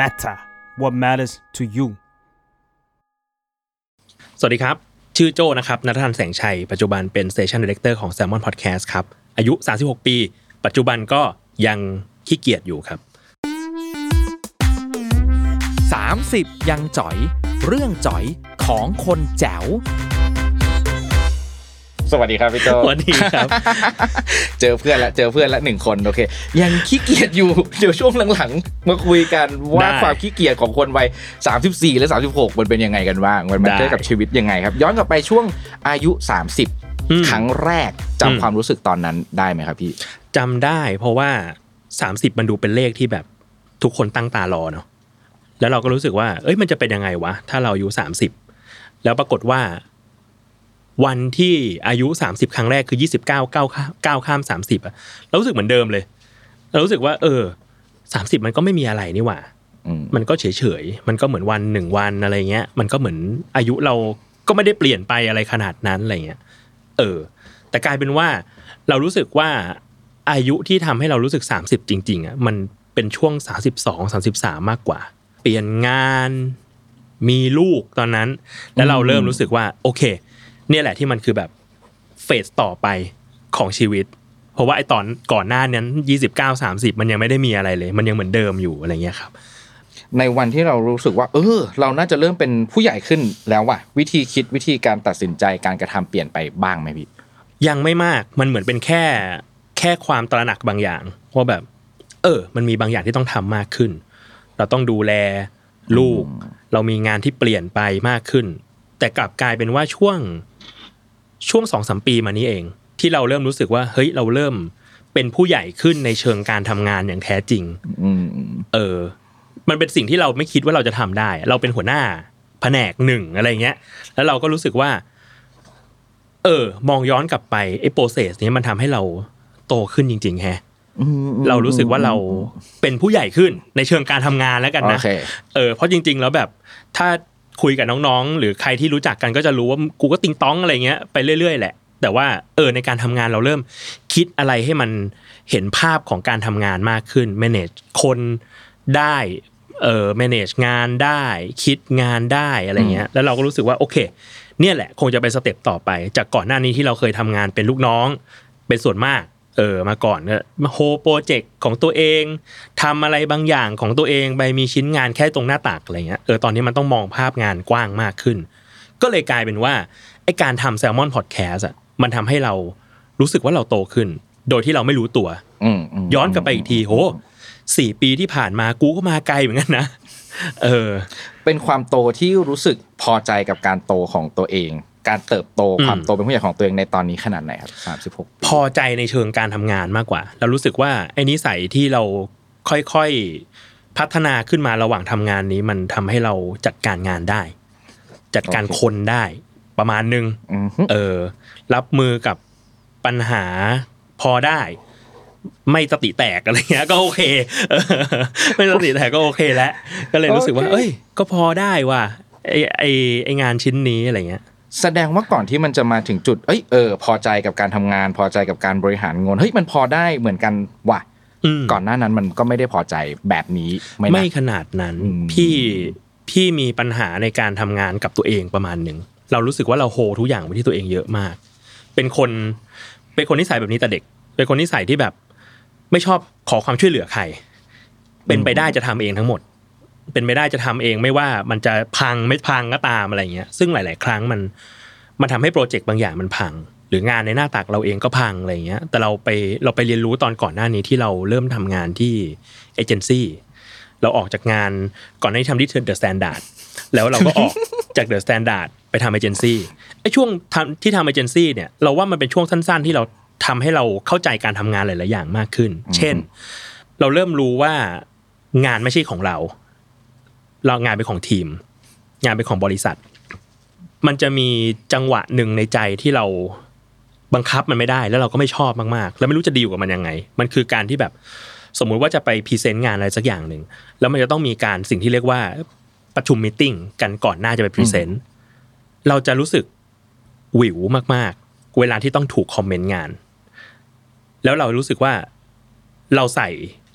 matter what matters to you สวัสดีครับ ชื่อโจนะครับนัทธันแสงชัย ปัจจุบันเป็น Station Director ของ Salmon Podcast ครับ อายุ 36 ปี ปัจจุบันก็ยังขี้เกียจอยู่ครับ 30 ยังจ๋อย เรื่องจ๋อยของคนแจ๋ว สวัสดีครับพี่โจสวัสดีครับ เจอเพื่อนละเจอเพื่อนละหนึ่งคนโอเค ยังขี้เกียจอยู่เดี๋ยวช่วงหลังๆมาคุยกันว่าได้ความขี้เกียจของคนวัย34และ36มันเป็นยังไงกันบ้าง มันมันได้เจอกับชีวิตยังไงครับ ย้อนกลับไปช่วงอายุอืม30ครั้งแรกอืมจำความรู้สึกตอนนั้นได้ไหมครับพี่จำได้ เพราะว่า30มันดูเป็นเลขที่แบบทุกคนตั้งตารอเนาะแล้วเราก็รู้สึกว่า เอ้ยมันจะเป็นยังไงวะ ถ้าเราอายุ30แล้วปรากฏว่า วันที่อายุ 30 ครั้งแรกคือ 29ก้าวข้ามก้าวข้าม 30อะเรารู้สึกเหมือนเดิมเลย เรารู้สึกว่า เออ 30 มันก็ไม่มีอะไรนี่หว่าอืมมันก็เฉยๆมันก็เหมือนวันหนึ่งวันอะไรเงี้ย มันก็เหมือนอายุเราก็ไม่ได้เปลี่ยนไปอะไรขนาดนั้นอะไรเงี้ย เออ แต่กลายเป็นว่าเรารู้สึกว่าอายุที่ทำให้เรารู้สึก 30 จริงๆอะมันเป็นช่วง 32 33 มากกว่า เปลี่ยนงานมีลูกตอนนั้น แล้วเราเริ่มรู้สึกว่า โอเค เนี่ยแหละที่มันคือแบบเฟสต่อไปของชีวิต เพราะว่าไอตอนก่อนหน้านั้น29 30มันยังไม่ได้มีอะไรเลย มันยังเหมือนเดิมอยู่อะไรเงี้ยครับ ในวันที่เรารู้สึกว่า เออ เราน่าจะเริ่มเป็นผู้ใหญ่ขึ้นแล้วว่ะวิธีคิดวิธีการตัดสินใจการกระทำเปลี่ยนไปบ้างไหมพี่ยังไม่มากมันเหมือนเป็นแค่แค่ความตระหนักบางอย่างว่าแบบ เออ มันมีบางอย่างที่ต้องทำมากขึ้น เราต้องดูแลลูก เรามีงานที่เปลี่ยนไปมากขึ้น แต่กลับกลายเป็นว่าช่วง ช่วงสองสมปีมานี้เอง ที่เราเริ่มรู้สึกว่าเฮ้ยเราเริ่มเป็นผู้ใหญ่ขึ้นในเชิงการทำงานอย่างแท้จริงอืมเออ มันเป็นสิ่งที่เราไม่คิดว่าเราจะทำได้ เราเป็นหัวหน้าแผนกหนึ่งอะไรเงี้ย แล้วเราก็รู้สึกว่า เออ มองย้อนกลับไปไอ้โปรเซสนี้มันทำให้เราโตขึ้นจริง ๆ แฮะเรารู้สึกว่าเราเป็นผู้ใหญ่ขึ้นในเชิงการทำงานแล้วกันโอนะเคเออ เพราะจริง ๆ แล้วแบบถ้า คุยกับน้องๆ หรือใครที่รู้จักกันก็จะรู้ว่ากูก็ติงต้องอะไรเงี้ยไปเรื่อยๆแหละ แต่ว่าเออในการทำงานเราเริ่มคิดอะไรให้มันเห็นภาพของการทำงานมากขึ้น manage คนได้เออ manage งานได้ คิดงานได้อะไรเงี้ยแล้วเราก็รู้สึกว่าโอเค เนี่ยแหละ คงจะเป็นสเต็ปต่อไป จากก่อนหน้านี้ที่เราเคยทำงานเป็นลูกน้อง เป็นส่วนมาก เออมาก่อนก็มาโฮโปรเจกต์ของตัวเองทำอะไรบางอย่างของตัวเองไปมีชิ้นงานแค่ตรงหน้าตักอะไรเงี้ยเออตอนนี้มันต้องมองภาพงานกว้างมากขึ้น ก็เลยกลายเป็นว่าไอการทำแซลมอนพอดแคสต์อะมันทำให้เรารู้สึกว่าเราโตขึ้น โดยที่เราไม่รู้ตัวอืมมย้อนกลับไปอีกทีโหสี่ปีที่ผ่านมากูก็มาไกลเหมือนกันนะเออ เป็นความโตที่รู้สึกพอใจกับการโตของตัวเอง การเติบโตอืมความโตเป็นผู้ใหญ่ของตัวเองในตอนนี้ขนาดไหนครับสามสิบหกพอใจในเชิงการทำงานมากกว่า เรารู้สึกว่าไอ้นิสัยที่เราค่อยๆพัฒนาขึ้นมาระหว่างทำงานนี้มันทำให้เราจัดการงานได้ จัดการคนได้ ประมาณนึงอืมเออ รับมือกับปัญหาพอได้ไม่สติแตกอะไรเงี้ยก็โอเคเออไม่สติแตกก็โอเคแล้วก็เลยรู้สึกว่า เอ้ย ก็พอได้ว่ะไอไอไองานชิ้นนี้อะไรเงี้ย แสดงว่าก่อนที่มันจะมาถึงจุดเอ้ยเออ พอใจกับการทำงาน พอใจกับการบริหารเงินเฮ้ยมันพอได้เหมือนกันว่ะอืมก่อนหน้านั้นมันก็ไม่ได้พอใจแบบนี้ไม่นะไม่ขนาดนั้นอืมพี่พี่มีปัญหาในการทำงานกับตัวเองประมาณหนึ่งเรารู้สึกว่าเราโฮทุกอย่างไว้ที่ตัวเองเยอะมาก เป็นคนเป็นคนนิสัยแบบนี้แต่เด็ก เป็นคนนิสัยที่แบบ ไม่ชอบขอความช่วยเหลือใคร เป็นไปได้จะทำเองทั้งหมด เป็นไปได้จะทำเองไม่ว่ามันจะพังไม่พังก็ตามอะไรเงี้ยซึ่งหลาย ๆ ครั้งมันมันทำให้โปรเจกต์บางอย่างมันพัง หรืองานในหน้าตักเราเองก็พังอะไรเงี้ยแต่เราไปเราไปเรียนรู้ตอนก่อนหน้านี้ที่เราเริ่มทำงานที่เอเจนซี่เราออกจากงานก่อนหน้านี้ทำที่ The Standard แล้วเราก็ออกจาก The Standard ไปทำเอเจนซี่ไอ้ช่วงทำที่ทำเอเจนซี่เนี่ยเราว่ามันเป็นช่วงสั้น ๆ ที่เราทำให้เราเข้าใจการทำงานหลาย ๆ อย่างมากขึ้น เช่น เราเริ่มรู้ว่างานไม่ใช่ของเรา เรางานเป็นของทีม งานเป็นของบริษัท มันจะมีจังหวะหนึ่งในใจที่เราบังคับมันไม่ได้แล้วเราก็ไม่ชอบมากๆ แล้วไม่รู้จะดีลกับมันยังไง มันคือการที่แบบสมมุติว่าจะไปพรีเซนต์งานอะไรสักอย่างหนึ่งแล้วมันจะต้องมีการสิ่งที่เรียกว่าประชุม meeting กันก่อนหน้าจะไป present เราจะรู้สึกหวิวมากๆ เวลาที่ต้องถูกคอมเมนต์งาน แล้วเรารู้สึกว่าเราใส่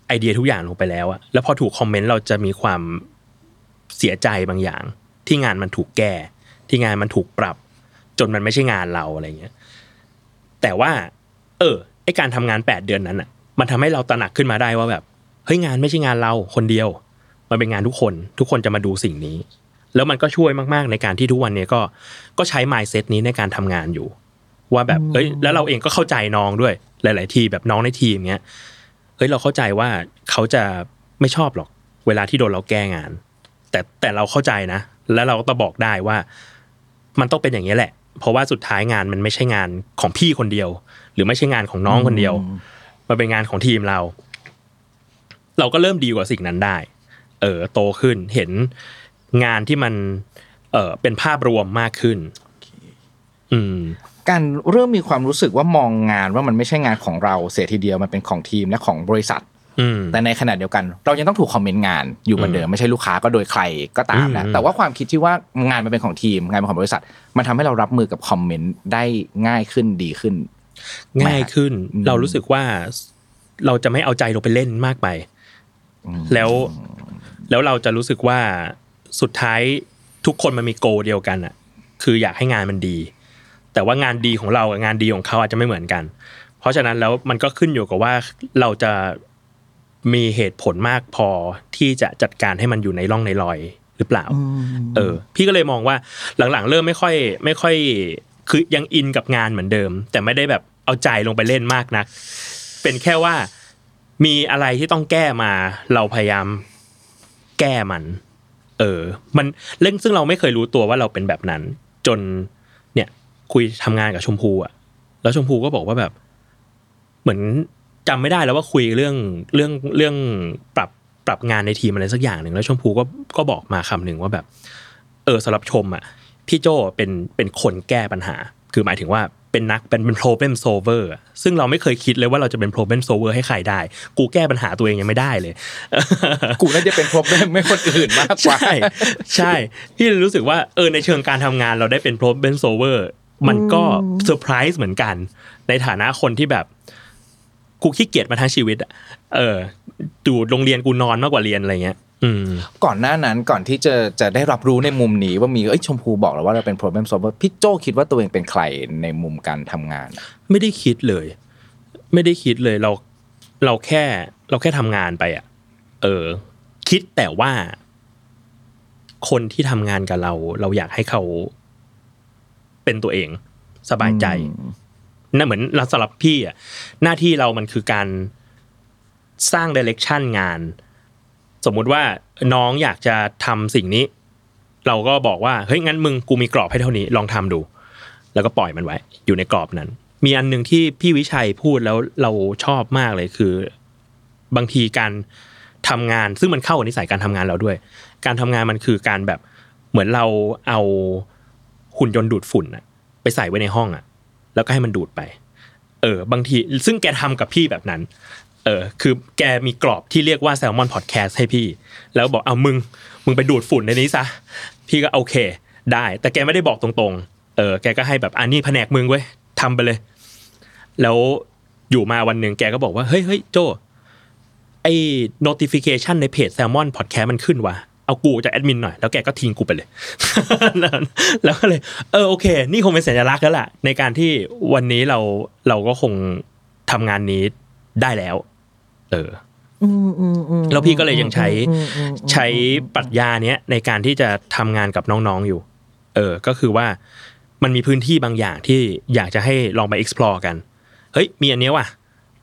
ไอเดียทุกอย่างลงไปแล้วอะแล้วพอถูกคอมเมนต์เราจะมีความ เสียใจบางอย่าง ที่งานมันถูกแก้ ที่งานมันถูกปรับ จนมันไม่ใช่งานเราอะไรเงี้ยแต่ว่า เออไอการทำงานแปดเดือนนั้นอะมันทำให้เราตระหนักขึ้นมาได้ว่าแบบเฮ้ยงานไม่ใช่งานเราคนเดียว มันเป็นงานทุกคน ทุกคนจะมาดูสิ่งนี้ แล้วมันก็ช่วยมากๆในการที่ทุกวันเนี้ยก็ก็ใช้ mindset นี้ในการทำงานอยู่ ว่าแบบเอ้ยแล้วเราเองก็เข้าใจน้องด้วย หลาย ๆ ทีแบบน้องในทีมเนี้ยเฮ้ยเราเข้าใจว่าเขาจะไม่ชอบหรอก เวลาที่โดนเราแก้งาน แต่แต่เราเข้าใจนะ แล้วเราก็ต้องบอกได้ว่า มันต้องเป็นอย่างนี้ยแหละ เพราะว่าสุดท้ายงานมันไม่ใช่งานของพี่คนเดียว หรือไม่ใช่งานของน้องคนเดียว มันเป็นงานของทีมเรา เราก็เริ่มดีกว่าสิ่งนั้นได้ เออโตขึ้นเห็นงานที่มันเออเป็นภาพรวมมากขึ้น อืมการเริ่มมีความรู้สึกว่ามองงานว่ามันไม่ใช่งานของเราเสียทีเดียวมันเป็นของทีมและของบริษัทอืม แต่ในขณะเดียวกัน เรายังต้องถูกคอมเมนต์งานอยู่เหมือนเดิมไม่ใช่ลูกค้าก็โดยใครก็ตามนะอืมแต่ว่าความคิดที่ว่างานมันเป็นของทีม งานเป็นของบริษัท มันทำให้เรารับมือกับคอมเมนต์ได้ง่ายขึ้นดีขึ้น ง่ายขึ้นอืมเรารู้สึกว่าเราจะไม่เอาใจลงไปเล่นมากไป แล้วแล้วเราจะรู้สึกว่าสุดท้ายทุกคนมันมีโกเดียวกันอะคืออยากให้งานมันดี แต่ว่างานดีของเรากับงานดีของเขาอาจจะไม่เหมือนกัน เพราะฉะนั้นแล้วมันก็ขึ้นอยู่กับว่าเราจะ มีเหตุผลมากพอที่จะจัดการให้มันอยู่ในร่องในรอยหรือเปล่า เออ พี่ก็เลยมองว่าหลังๆ เริ่มไม่ค่อย ไม่ค่อย คือยังอินกับงานเหมือนเดิม แต่ไม่ได้แบบเอาใจลงไปเล่นมากนัก เป็นแค่ว่ามีอะไรที่ต้องแก้มา เราพยายามแก้มัน เออ มันเรื่องซึ่งเราไม่เคยรู้ตัวว่าเราเป็นแบบนั้น จนเนี่ย คุยทำงานกับชมพูอะแล้วชมพูก็บอกว่าแบบ เหมือน จำไม่ได้แล้วว่าคุยเรื่องเรื่องเรื่องปรับปรับงานในทีมอะไรสักอย่างหนึ่งแล้วชมพูก็ก็บอกมาคำหนึ่งว่าแบบ เออสำหรับชมอะพี่โจเป็นเป็นคนแก้ปัญหา คือหมายถึงว่าเป็นนักเป็นเป็น problem solver อะซึ่งเราไม่เคยคิดเลยว่าเราจะเป็น problem solver ให้ใครได้ กูแก้ปัญหาตัวเองยังไม่ได้เลย กูน่าจะเป็น problem ไม่คนอื่นมากกว่า ใช่ ใช่พี่เลยรู้สึกว่าเออในเชิงการทำงานเราได้เป็น problem solver มันก็เซอร์ไพรส์เหมือนกัน ในฐานะคนที่แบบ กูขี้เกียจมาทั้งชีวิตอะเออดูโรงเรียนกูนอนมากกว่าเรียนอะไรเงี้ยอืมก่อนหน้านั้นก่อนที่จะจะได้รับรู้ในมุมนี้ว่ามีเอ้ยชมพูบอกแล้วว่าเราเป็น problem solver พี่โจคิดว่าตัวเองเป็นใครในมุมการทำงาน ไม่ได้คิดเลย ไม่ได้คิดเลยเราเราแค่เราแค่ทำงานไปอะ เออ คิดแต่ว่า คนที่ทำงานกับเรา เราอยากให้เขาเป็นตัวเอง สบายใจ นั่นเหมือนเราสำหรับพี่อะหน้าที่เรามันคือการสร้างดิเรกชันงาน สมมุติว่าน้องอยากจะทำสิ่งนี้ เราก็บอกว่าเฮ้ยงั้นมึงกูมีกรอบให้เท่านี้ลองทำดู แล้วก็ปล่อยมันไว้ อยู่ในกรอบนั้น มีอันหนึ่งที่พี่วิชัยพูดแล้วเราชอบมากเลยคือ บางทีการทำงาน ซึ่งมันเข้ากับนิสัยการทำงานเราด้วย การทำงานมันคือการแบบเหมือนเราเอาหุ่นยนต์ดูดฝุ่นอะไปใส่ไว้ในห้องอะ แล้วก็ให้มันดูดไป เออ บางทีซึ่งแกทำกับพี่แบบนั้น เออ คือแกมีกรอบที่เรียกว่าแซลมอนพอดแคสต์ให้พี่ แล้วบอกเอามึง มึงไปดูดฝุ่นในนี้ซะ พี่ก็โอเค ได้ แต่แกไม่ได้บอกตรงๆ เออ แกก็ให้แบบอันนี้แผนกมึงเว้ยทำไปเลย แล้วอยู่มาวันหนึ่งแกก็บอกว่า เฮ้ยเฮ้ยโจไอ้ notification ในเพจ Salmon Podcast มันขึ้นว่ะ เอากูจากแอดมินหน่อยแล้วแกก็ทิ้งกูไปเลยแล้วแล้วก็เลย เออโอเค นี่คงเป็นสัญลักษณ์แล้วล่ะ ในการที่วันนี้เราเราก็คงทำงานนี้ได้แล้วเอออแล้วพี่ก็เลยยังใช้ใช้ปรัชญาเนี้ยในการที่จะทำงานกับน้องๆอยู่ เออ ก็คือว่ามันมีพื้นที่บางอย่างที่อยากจะให้ลองไป explore กัน เฮ้ย มีอันเนี้ยว่ะ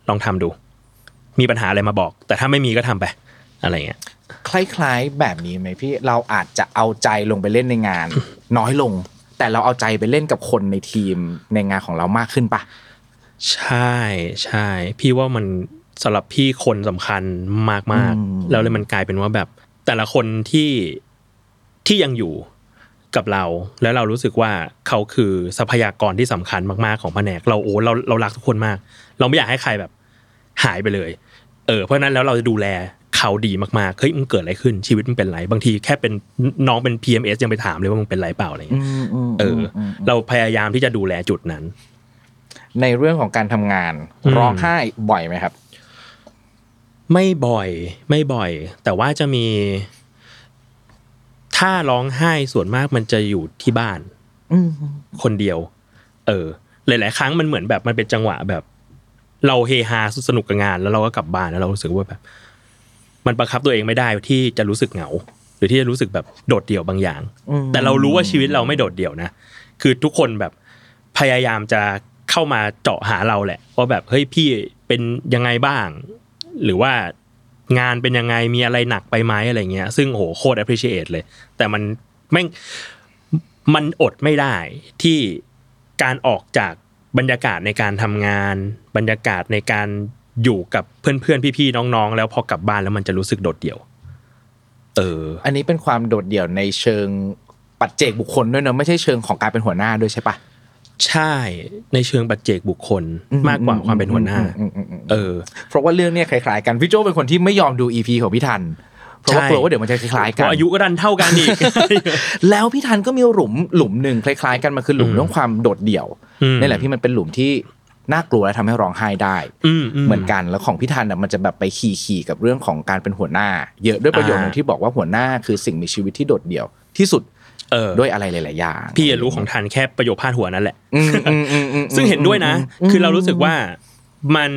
ลองทำดู มีปัญหาอะไรมาบอก แต่ถ้าไม่มีก็ทำไป อะไรเงี้ย คล้ายๆแบบนี้ไหมพี่เราอาจจะเอาใจลงไปเล่นในงาน น้อยลง แต่เราเอาใจไปเล่นกับคนในทีมในงานของเรามากขึ้นปะใช่ใช่พี่ว่ามันสำหรับพี่คนสำคัญมากๆ แล้วเลยมันกลายเป็นว่าแบบ แต่ละคนที่ที่ยังอยู่กับเรา แล้วเรารู้สึกว่าเขาคือทรัพยากรที่สำคัญมากๆของแผนกเราโอ้เราเรารักทุกคนมาก เราไม่อยากให้ใครแบบหายไปเลย เออเพราะฉะนั้นแล้วเราจะดูแล เขาดีมากๆเฮ้ยมึงเกิดอะไรขึ้นชีวิตมึงเป็นไรบางทีแค่เป็นน้องเป็น PMS ยังไปถามเลยว่ามึงเป็นไรเปล่าอะไรเงี้ยเอออเราพยายามที่จะดูแลจุดนั้น ในเรื่องของการทำงานอืมร้องไห้บ่อยไหมครับ ไม่บ่อย ไม่บ่อย แต่ว่าจะมี ถ้าร้องไห้ส่วนมากมันจะอยู่ที่บ้านอืมคนเดียว เออ หลาย ๆ ครั้งมันเหมือนแบบมันเป็นจังหวะแบบ เราเฮฮาสนุกกับงาน แล้วเราก็กลับบ้านแล้วเรารู้สึกว่าแบบ มันบังคับตัวเองไม่ได้ที่จะรู้สึกเหงา หรือที่จะรู้สึกแบบโดดเดี่ยวบางอย่างอืมแต่เรารู้ว่าชีวิตเราไม่โดดเดี่ยวนะ คือทุกคนแบบพยายามจะเข้ามาเจาะหาเราแหละว่าแบบเฮ้ยพี่เป็นยังไงบ้าง หรือว่างานเป็นยังไงมีอะไรหนักไปไหมอะไรเงี้ย ซึ่งโหโคตร appreciate เลย แต่มันแม่งมันอดไม่ได้ที่การออกจากบรรยากาศในการทำงาน บรรยากาศในการ อยู่กับเพื่อนๆพี่ๆน้องๆ แล้วพอกลับบ้านแล้วมันจะรู้สึกโดดเดี่ยว เออ อันนี้เป็นความโดดเดี่ยวในเชิงปัจเจกบุคคลด้วยเนอะไม่ใช่เชิงของการเป็นหัวหน้าด้วยใช่ปะใช่ในเชิงปัจเจกบุคคลมากกว่าความเป็นหัวหน้าอืมอืมอืมเออ เพราะว่าเรื่องเนี้ยคล้ายๆกันพี่โจเป็นคนที่ไม่ยอมดูอีพีของพี่ทันเพราะว่าใช่กลัวว่าเดี๋ยวมันจะคล้ายๆเพกันราะอายุก็ดันเท่ากันอีกแล้วพี่ทันก็มีหลุมหลุมหนึ่งคล้ายๆ กันมันคือหลุมอืมเรื่องความโดดเดี่ยวอืมนี่แหละพี่มันเป็นหลุมที่ น่ากลัวและทำให้ร้องไห้ได้อืมเหมือนกันแล้วของพี่ทันอะมันจะแบบไปขี่ขี่กับเรื่องของการเป็นหัวหน้า เยอะด้วยประโยคนึงอ่าที่บอกว่าหัวหน้าคือสิ่งมีชีวิตที่โดดเดี่ยวที่สุดเออด้วยอะไรหลาย ๆ อย่าง พี่รู้ของทันแค่ประโยคพาดหัวนั่นแหละอืมอืมอืมอืมซึ่งเห็นด้วยนะมคือเรารู้สึกว่ามัน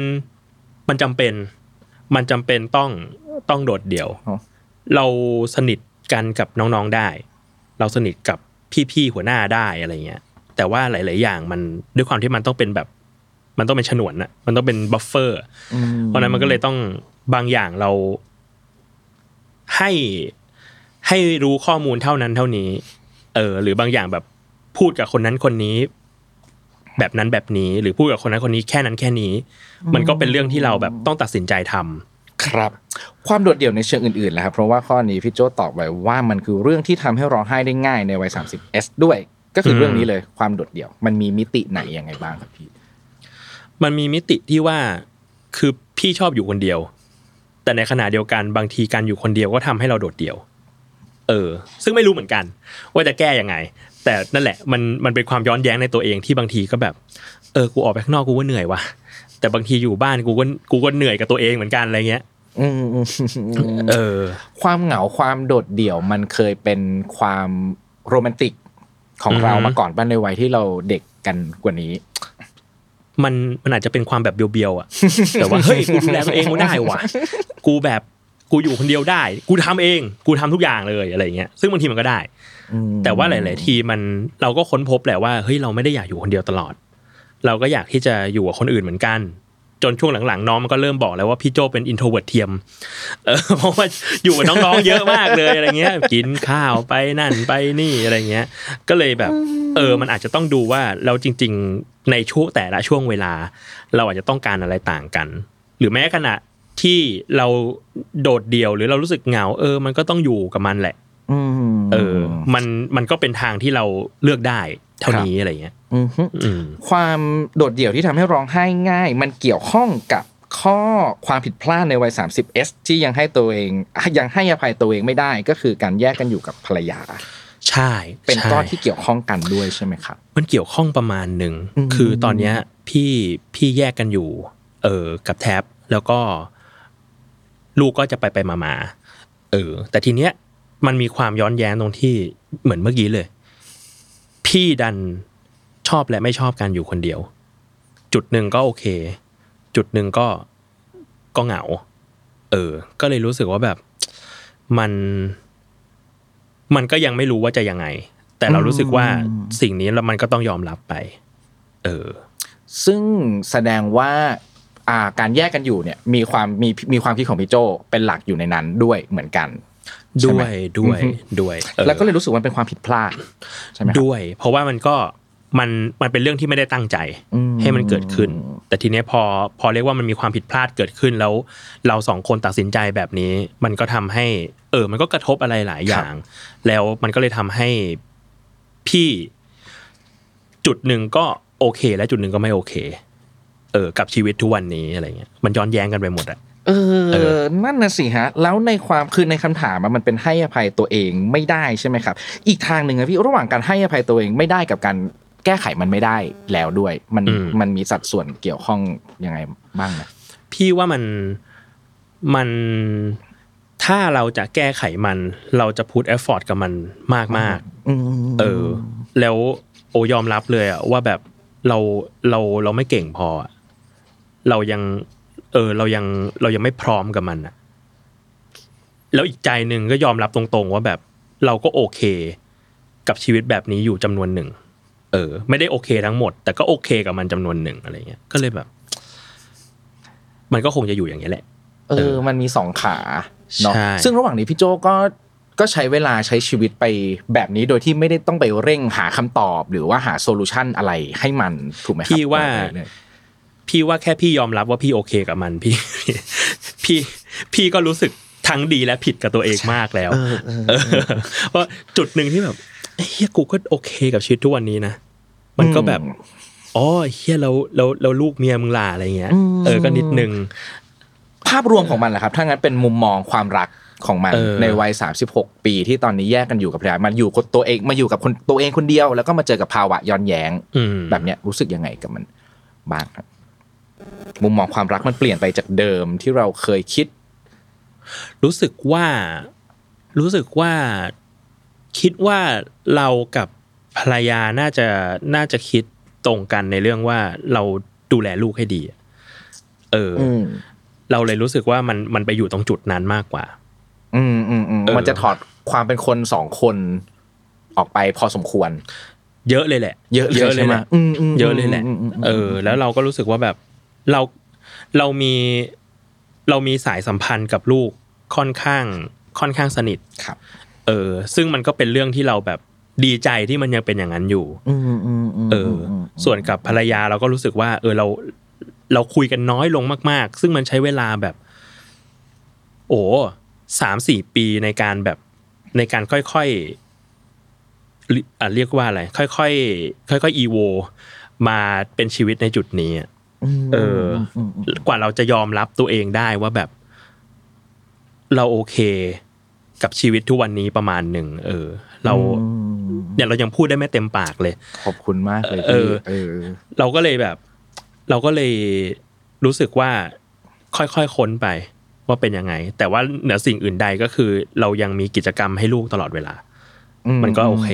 มันจำเป็น มันจำเป็นต้องต้องโดดเดี่ยวอ๋อเราสนิทกันกับน้อง ๆ ได้ เราสนิทกับพี่ ๆ หัวหน้าได้อะไรเงี้ย แต่ว่าหลาย ๆ อย่างมันด้วยความที่มันต้องเป็นแบบ มันต้องเป็นฉนวนอะมันต้องเป็น bufferอืมเพราะฉะนั้นมันก็เลยต้องบางอย่างเราให้ให้รู้ข้อมูลเท่านั้นเท่านี้ เออ หรือบางอย่างแบบพูดกับคนนั้นคนนี้ แบบนั้นแบบนี้ หรือพูดกับคนนั้นคนนี้แค่นั้นแค่นี้ มันก็เป็นเรื่องที่เราแบบต้องตัดสินใจทำครับ ความโดดเดี่ยวในเชิงอื่นๆแล้วครับ เพราะว่าข้อนี้พี่โจตอบไว้ว่ามันคือเรื่องที่ทำให้ร้องไห้ได้ง่ายในวัย 30S ด้วย ก็คือเรื่องนี้เลยความโดดเดี่ยว มันมีมิติไหนยังไงบ้างครับพี่ มันมีมิติที่ว่าคือพี่ชอบอยู่คนเดียว แต่ในขณะเดียวกันบางทีการอยู่คนเดียวก็ทำให้เราโดดเดี่ยว เออ ซึ่งไม่รู้เหมือนกัน ว่าจะแก้ยังไง แต่นั่นแหละมันมันเป็นความย้อนแย้งในตัวเองที่บางทีก็แบบ เออกูออกไปข้างนอกกูก็เหนื่อยว่ะแต่บางทีอยู่บ้านกูก็กูก็เหนื่อยกับตัวเองเหมือนกันอะไรเงี้ยอืมอืมเออ ความเหงาความโดดเดี่ยวมันเคยเป็นความโรแมนติกของเราอือฮึมาก่อนบ้านในวัยที่เราเด็กกันกว่านี้ มันมันอาจจะเป็นความแบบเบียวๆอะแต่ว่าเฮ้ยกูดูแลตัวเองไม่ได้ว่ะกูแบบกูอยู่คนเดียวได้ กูทำเอง กูทำทุกอย่างเลยอะไรเงี้ยซึ่งบางทีมันก็ได้ แต่ว่าหลาย ๆ ทีมันเราก็ค้นพบแหละว่าเฮ้ยเราไม่ได้อยากอยู่คนเดียวตลอด เราก็อยากที่จะอยู่กับคนอื่นเหมือนกัน จนช่วงหลังๆ น้องมันก็เริ่มบอกแล้วว่าพี่โจเป็น introvert เทียมเออเพราะว่าอยู่กับน้องๆเยอะมากเลยอะไรเงี้ย กินข้าวไปนั่นไปนี่อะไรเงี้ย ก็เลยแบบ เออมันอาจจะต้องดูว่าเราจริง ๆในช่วงแต่ละช่วงเวลา เราอาจจะต้องการอะไรต่างกัน หรือแม้ขณะที่เราโดดเดี่ยวหรือเรารู้สึกเหงา เออ มันก็ต้องอยู่กับมันแหละอืมเออ มันมันก็เป็นทางที่เราเลือกได้ เท่านี้อะไรเงี้ยอือฮึอืมความโดดเดี่ยวที่ทำให้ร้องไห้ง่าย มันเกี่ยวข้องกับข้อความผิดพลาดในวัย 30S ที่ยังให้ตัวเองยังให้อภัยตัวเองไม่ได้ ก็คือการแยกกันอยู่กับภรรยา ใช่ เป็นใช่ก้อนที่เกี่ยวข้องกันด้วยใช่ไหมครับ มันเกี่ยวข้องประมาณหนึ่งอืมคือตอนเนี้ยพี่พี่แยกกันอยู่ เออกับแท็บแล้วก็ ลูกก็จะไปไปมามาเออ แต่ทีเนี้ยมันมีความย้อนแย้งตรงที่เหมือนเมื่อกี้เลย พี่ดันชอบและไม่ชอบการอยู่คนเดียว จุดหนึ่งก็โอเค จุดหนึ่งก็ก็เหงา เออ ก็เลยรู้สึกว่าแบบมัน มันก็ยังไม่รู้ว่าจะยังไง แต่เรารู้สึกว่าสิ่งนี้แล้วมันก็ต้องยอมรับไป เออ ซึ่งแสดงว่าอ่าการแยกกันอยู่เนี่ย มีความมีมีความคิดของพี่โจเป็นหลักอยู่ในนั้นด้วยเหมือนกันใช่ ด้ไหวมยด้วยอือฮึด้วยออแล้วก็เลยรู้สึกว่ามันเป็นความผิดพลาดใช่ไหมครับด้วย เพราะว่ามันก็มันมันเป็นเรื่องที่ไม่ได้ตั้งใจอืมให้มันเกิดขึ้น แต่ทีเนี้ยพอพอเรียกว่ามันมีความผิดพลาดเกิดขึ้นแล้ว เราสองคนตัดสินใจแบบนี้ มันก็ทำให้ เออ มันก็กระทบอะไรหลายอย่าง แล้วมันก็เลยทำให้พี่จุดหนึ่งก็โอเค และจุดหนึ่งก็ไม่โอเค เออ กับชีวิตทุกวันนี้อะไรเงี้ยมันย้อนแย้งกันไปหมดอะ เอเออ นั่นนะสิฮะ แล้วในความคือในคำถามอะมันเป็นให้อภัยตัวเองไม่ได้ใช่ไหมครับ อีกทางหนึ่งอะพี่ระหว่างการให้อภัยตัวเองไม่ได้กับการแก้ไขมันไม่ได้แล้วด้วย มันอืมมันมีสัดส่วนเกี่ยวข้องยังไงบ้างนะพี่ว่ามันมันถ้าเราจะแก้ไขมัน เราจะพุทเอฟฟอร์ตกับมันมากมากๆอืมเออ แล้วโอยอมรับเลยอะว่าแบบเราเราเราไม่เก่งพออะเรายัง เออเรายังเรายังไม่พร้อมกับมันอะแล้วอีกใจหนึ่งก็ยอมรับตรงๆ ว่าแบบเราก็โอเค กับชีวิตแบบนี้อยู่จำนวนหนึ่ง เออ ไม่ได้โอเคทั้งหมด แต่ก็โอเคกับมันจำนวนหนึ่งอะไรเงี้ยก็เลยแบบ มันก็คงจะอยู่อย่างนี้ยแหละ เออ มันมีสองขาเนาะใช่ซึ่งระหว่างนี้พี่โจก็ก็ใช้เวลาใช้ชีวิตไปแบบนี้โดยที่ไม่ได้ต้องไปเร่งหาคำตอบ หรือว่าหาโซลูชันอะไรให้มันถูกไหมครับพี่ว่าเรื่อย พี่ว่าแค่พี่ยอมรับว่าพี่โอเคกับมันพี่ พี่พี่ก็รู้สึกทั้งดีและผิดกับตัวเองมากแล้วๆเออเออเออเพราะจุดหนึ่งที่แบบเฮียกูก็โอเคกับชีวิตทุกวันนี้นะมันก็แบบอ๋อเฮียเราเราเราลูกเมียมึงล่ะอะไรเงี้ยเออก็นิดนึงภาพรวมของมันแหละครับ ถ้างั้นเป็นมุมมองความรักของมันเออในวัย 36 ปีที่ตอนนี้แยกกันอยู่กับภรรยามันอยู่กับตัวเองมาอยู่กับคนตัวเองคนเดียว แล้วก็มาเจอกับภาวะย้อนแย้งอืมแบบเนี้ยรู้สึกยังไงกับมันบ้างครับ มุมมองความรักมันเปลี่ยนไปจากเดิมที่เราเคยคิด รู้สึกว่ารู้สึกว่าคิดว่าเรากับภรรยาน่าจะน่าจะคิดตรงกันในเรื่องว่าเราดูแลลูกให้ดีอะเออออืมเราเลยรู้สึกว่ามันมันไปอยู่ตรงจุดนั้นมากกว่า อืมอืมอืมเออมันจะถอดความเป็นคนสองคนออกไปพอสมควร เยอะเลยแหละ เยอะเลยเยอะเลยใช่ไหมแหละอืมอืมเยอะเลยแหละอืมอืมอืมเออ แล้วเราก็รู้สึกว่าแบบ เราเรามีเรามีสายสัมพันธ์กับลูกค่อนข้างค่อนข้างสนิทครับ เออ ซึ่งมันก็เป็นเรื่องที่เราแบบดีใจที่มันยังเป็นอย่างนั้นอยู่อืมอืมอืมเอออ ส่วนกับภรรยาเราก็รู้สึกว่า เออเราเราคุยกันน้อยลงมาก ๆ ซึ่งมันใช้เวลาแบบ โอ้สามสี่ปีในการแบบในการค่อยๆเรีอะเรียกว่าอะไร ค่อยๆค่อยๆอีโว มาเป็นชีวิตในจุดนี้อะ เอออ กว่าเราจะยอมรับตัวเองได้ว่าแบบ เราโอเค กับชีวิตทุกวันนี้ประมาณหนึ่งเออ เราเนี่ยเรายังพูดได้ไม่เต็มปากเลย ขอบคุณมากเลยเอพี่อเออเราก็เลยแบบ เราก็เลยรู้สึกว่าค่อยๆค้นไปว่าเป็นยังไง แต่ว่าเหนือสิ่งอื่นใดก็คือ เรายังมีกิจกรรมให้ลูกตลอดเวลา มันก็โอเค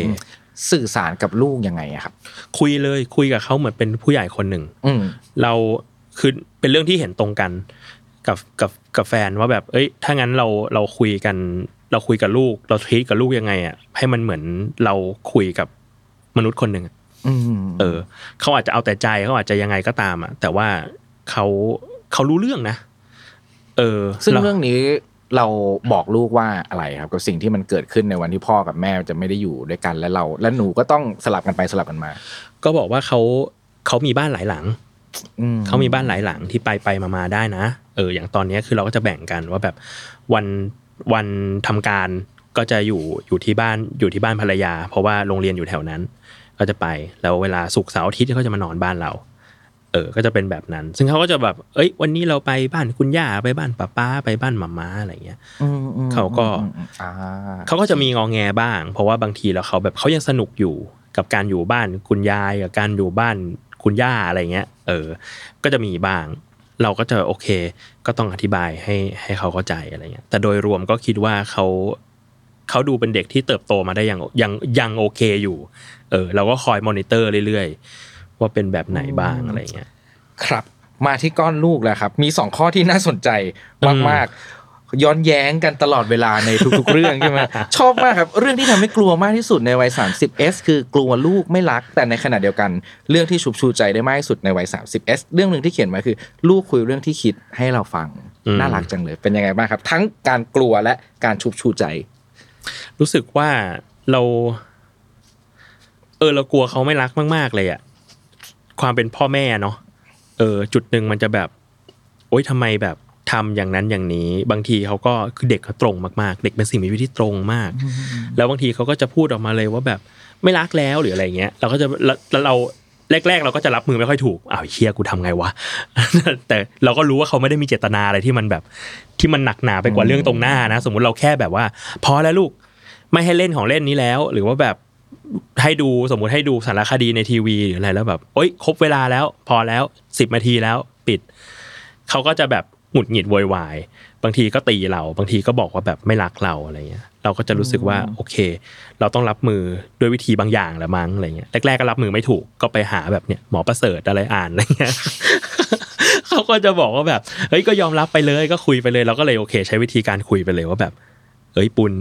สื่อสารกับลูกยังไงอะครับ คุยเลยคุยกับเขาเหมือนเป็นผู้ใหญ่คนหนึ่งอืมเราคือเป็นเรื่องที่เห็นตรงกันกับกับกับแฟนว่าแบบ เอ้ย ถ้างั้นเราเราคุยกัน เราคุยกับลูก เราทรีตกับลูกยังไงอะให้มันเหมือนเราคุยกับมนุษย์คนหนึ่งอะอืมเออ เขาอาจจะเอาแต่ใจเขาอาจจะยังไงก็ตามอะแต่ว่าเขาเขารู้เรื่องนะเออ ซึ่งแล้วเรื่องนี้ เราบอกลูกว่าอะไรครับกับสิ่งที่มันเกิดขึ้นในวันที่พ่อกับแม่จะไม่ได้อยู่ด้วยกันและเรา และหนูก็ต้องสลับกันไปสลับกันมา ก็บอกว่าเขาเขามีบ้านหลายหลังอืมเขามีบ้านหลายหลังที่ไปไปมามาได้นะ เออ อย่างตอนเนี้ยคือเราก็จะแบ่งกันว่าแบบวันวันทำการก็จะอยู่อยู่ที่บ้านอยู่ที่บ้านภรรยา เพราะว่าโรงเรียนอยู่แถวนั้น ก็จะไปแล้วเวลาศุกร์เสาร์อาทิตย์เขาจะมานอนบ้านเราเออก็จะเป็นแบบนั้น ซึ่งเขาก็จะแบบ เอ้ย วันนี้เราไปบ้านคุณย่าไปบ้านป้าป้าไปบ้านมาม้าอะไรเงี้ยเขาก็เขาก็จะมีงองแงบ้าง เพราะว่าบางทีแล้วเขาแบบเขายังสนุกอยู่กับการอยู่บ้านคุณยายกับการอยู่บ้านคุณย่าอะไรเงี้ย เออ ก็จะมีบ้าง เราก็จะโอเค ก็ต้องอธิบายให้ให้เขาเข้าใจอะไรเงี้ย แต่โดยรวมก็คิดว่าเขาเขาดูเป็นเด็กที่เติบโตมาได้อย่างยังยังโอเคอยู่ เออ เราก็คอยมอนิเตอร์เรื่อยๆ ว่าเป็นแบบไหนบ้างอะไรเงี้ยครับ มาที่ก้อนลูกแล้วครับ มีสองข้อที่น่าสนใจมากๆ ย้อนแย้งกันตลอดเวลาในทุกๆ เรื่องใช่ไหมชอบมากครับ เรื่องที่ทำให้กลัวมากที่สุดในวัย 30s คือกลัวลูกไม่รัก แต่ในขณะเดียวกัน เรื่องที่ชุบชูใจได้มากที่สุดในวัย 30s เรื่องหนึ่งที่เขียนมาคือ ลูกคุยเรื่องที่คิดให้เราฟังอืมน่ารักจังเลย เป็นยังไงบ้างครับ ทั้งการกลัวและการชุบชูใจ รู้สึกว่าเรา เออเรากลัวเขาไม่รักมาก ๆ เลยอะ ความเป็นพ่อแม่เนาะเออจุดหนึ่งมันจะแบบ โอ๊ยทำไมแบบทำอย่างนั้นอย่างนี้ บางทีเขาก็คือเด็กเขาตรงมากๆ เด็กเป็นสิ่งมีชีวิตที่ตรงมาก แล้วบางทีเขาก็จะพูดออกมาเลยว่าแบบไม่รักแล้วหรืออะไรเงี้ย เราก็จะแล้วแล้วเราแรกๆ เราก็จะรับมือไม่ค่อยถูกอ้าวเฮียกูทำไงวะแต่เราก็รู้ว่าเขาไม่ได้มีเจตนาอะไรที่มันแบบที่มันหนักหนาไปกว่าเรื่องตรงหน้านะ สมมุติเราแค่แบบว่า พอแล้วลูกไม่ให้เล่นของเล่นนี้แล้ว หรือว่าแบบ ให้ดูสมมุติให้ดูสารคดีในทีวีหรืออะไรแล้วแบบโอ๊ยครบเวลาแล้ว พอแล้วสิบนาทีแล้วปิดเขาก็จะแบบหงุดหงิดโวยวายบางทีก็ตีเรา บางทีก็บอกว่าแบบไม่รักเราอะไรเงี้ย เราก็จะรู้สึกว่าโอเค เราต้องรับมือด้วยวิธีบางอย่างแหละมั้งอะไรเงี้ยแรกๆก็รับมือไม่ถูกก็ไปหาแบบเนี้ยหมอประเสริฐอะไรอ่านอะไรเงี้ยเขาก็จะบอกว่าแบบเฮ้ยก็ยอมรับไปเลยก็คุยไปเลยเราก็เลยโอเค ใช้วิธีการคุยไปเลยว่าแบบเฮ้ยปุณ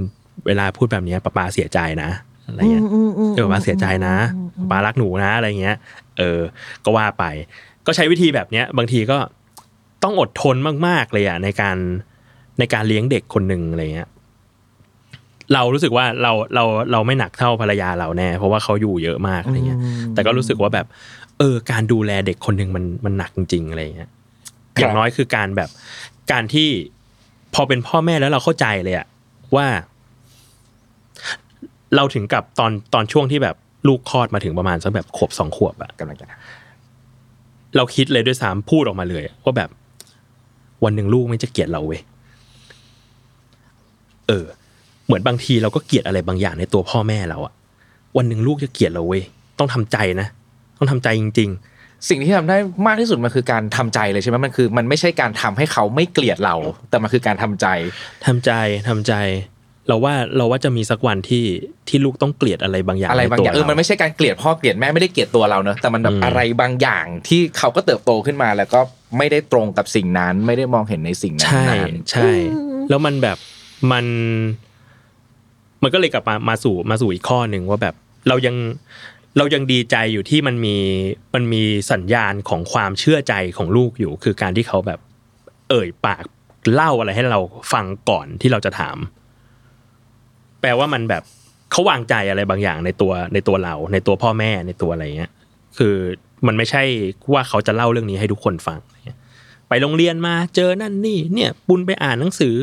เวลาพูดแบบเนี้ยป้าปาเสียใจนะ อะไรเงี้ยเออป้าเสียใจนะป้ารักหนูนะอะไรเงี้ย เออ ก็ว่าไป ก็ใช้วิธีแบบเนี้ย บางทีก็ต้องอดทนมาก ๆ เลยอะในการในการเลี้ยงเด็กคนหนึ่งอะไรเงี้ยเรารู้สึกว่าเราเราเราไม่หนักเท่าภรรยาเราแน่ เพราะว่าเขาอยู่เยอะมากอะไรเงี้ย แต่ก็รู้สึกว่าแบบ เออ การดูแลเด็กคนหนึ่งมันมันหนักจริงๆอะไรเงี้ยครับอย่างน้อยคือการแบบการที่พอเป็นพ่อแม่แล้วเราเข้าใจเลยอะว่า เราถึงกับตอนตอนช่วงที่แบบลูกคลอดมาถึงประมาณสักแบบขวบสองขวบอะกำลังจะเราคิดเลยด้วยซ้ำพูดออกมาเลยอะว่าแบบ วันหนึ่งลูกไม่จะเกลียดเราเว้ยเออ เหมือนบางทีเราก็เกลียดอะไรบางอย่างในตัวพ่อแม่เราอะวันหนึ่งลูกจะเกลียดเราเว้ยต้องทำใจนะต้องทำใจจริง ๆสิ่งที่ทำได้มากที่สุดมันคือการทำใจเลยใช่ไหมมันคือ มันไม่ใช่การทำให้เขาไม่เกลียดเรา แต่มันคือการทำใจทำใจทำใจ เราว่าเราว่าจะมีสักวันที่ที่ลูกต้องเกลียดอะไรบางอย่างอะไรบางอย่างในเอตัวอมันไม่ใช่การเกลียดพ่อเกลียดแม่ไม่ได้เกลียดตัวเราเนอะแต่มันแบบอืมอะไรบางอย่างที่เขาก็เติบโตขึ้นมาแล้วก็ไม่ได้ตรงกับสิ่งนั้น ไม่ได้มองเห็นในสิ่งนั้นใช่นานใช่ แล้วมันแบบมัน มันก็เลยกลับมามาสู่มาสู่อีกข้อหนึ่งว่าแบบเรายังเรายังดีใจอยู่ที่มันมีมันมีสัญญาณของความเชื่อใจของลูกอยู่ คือการที่เขาแบบ เอ่ยปากเล่าอะไรให้เราฟังก่อนที่เราจะถามแป ลว่ามันแบบเขาวางใจอะไรบางอย่างในตัวในตัวเรา ในตัวพ่อแม่ในตัวอะไรเงี้ย คือมันไม่ใช่ว่าเขาจะเล่าเรื่องนี้ให้ทุกคนฟังไปโรงเรียนมาเจอนั่นนี่ เนี่ยปุณไปอ่านหนังสือ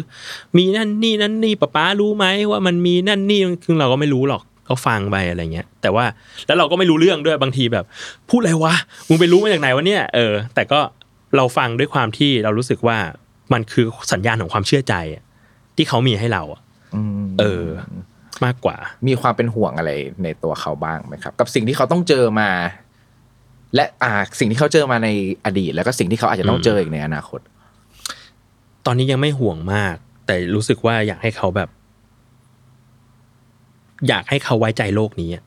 มีนั่นนี่นั่นนี่ป้าป๊ารู้ไหมว่ามันมีนั่นนี่คือเราก็ไม่รู้หรอกเขาฟังไปอะไรเงี้ย แต่ว่าแล้วเราก็ไม่รู้เรื่องด้วยบางทีแบบ พูดอะไรวะมึงไปรู้มาจากไหนวะเนี่ยเออ แต่ก็เราฟังด้วยความที่เรารู้สึกว่ามันคือสัญญาณของความเชื่อใจที่เขามีให้เราอะ เออ มากกว่า มีความเป็นห่วงอะไรในตัวเขาบ้างไหมครับ กับสิ่งที่เขาต้องเจอมา และอ่าสิ่งที่เขาเจอมาในอดีต แล้วก็สิ่งที่เขาอาจจะต้องเจออีกในอนาคต ตอนนี้ยังไม่ห่วงมาก แต่รู้สึกว่าอยากให้เขาแบบ อยากให้เขาไว้ใจโลกนี้อะ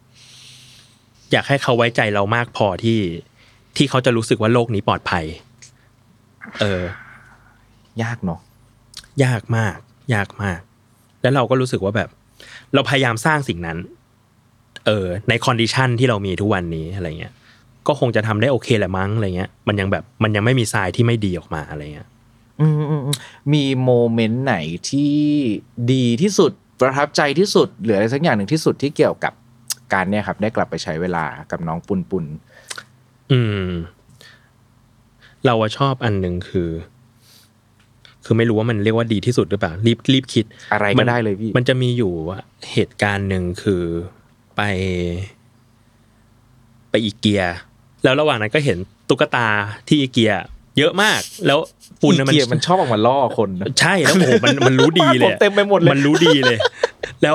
อยากให้เขาไว้ใจเรามากพอที่ที่เขาจะรู้สึกว่าโลกนี้ปลอดภัย เออ ยากเนาะยากมาก ยากมาก แล้วเราก็รู้สึกว่าแบบ เราพยายามสร้างสิ่งนั้น เออใน condition ที่เรามีทุกวันนี้อะไรเงี้ยก็คงจะทำได้โอเคแหละมั้งอะไรเงี้ย มันยังแบบมันยังไม่มีทรายที่ไม่ดีออกมาอะไรเงี้ยอืมอืมอืมมี moment ไหนที่ดีที่สุดประทับใจที่สุดหรืออะไรสักอย่างหนึ่งที่สุดที่เกี่ยวกับการเนี่ยครับ ได้กลับไปใช้เวลากับน้องปุนปุนอืม เราอะชอบอันหนึ่งคือ คือไม่รู้ว่ามันเรียกว่าดีที่สุดหรือเปล่ารีบรีบคิดอะไรมัก็นได้เลยพี่มันจะมีอยู่ว่าเหตุการณ์หนึ่งคือไป ไปอีเกีย แล้วระหว่างนั้นก็เห็นตุ๊กตาที่อีเกีย เยอะมาก แล้วปุ่นอีน่ะมันเกียมันชอบออกมาล่อคนนะใช่แล้วโอ้โหมันมันรู้ดีเลยผมเต็มไปหมดเลยมันรู้ดีเลย แล้ว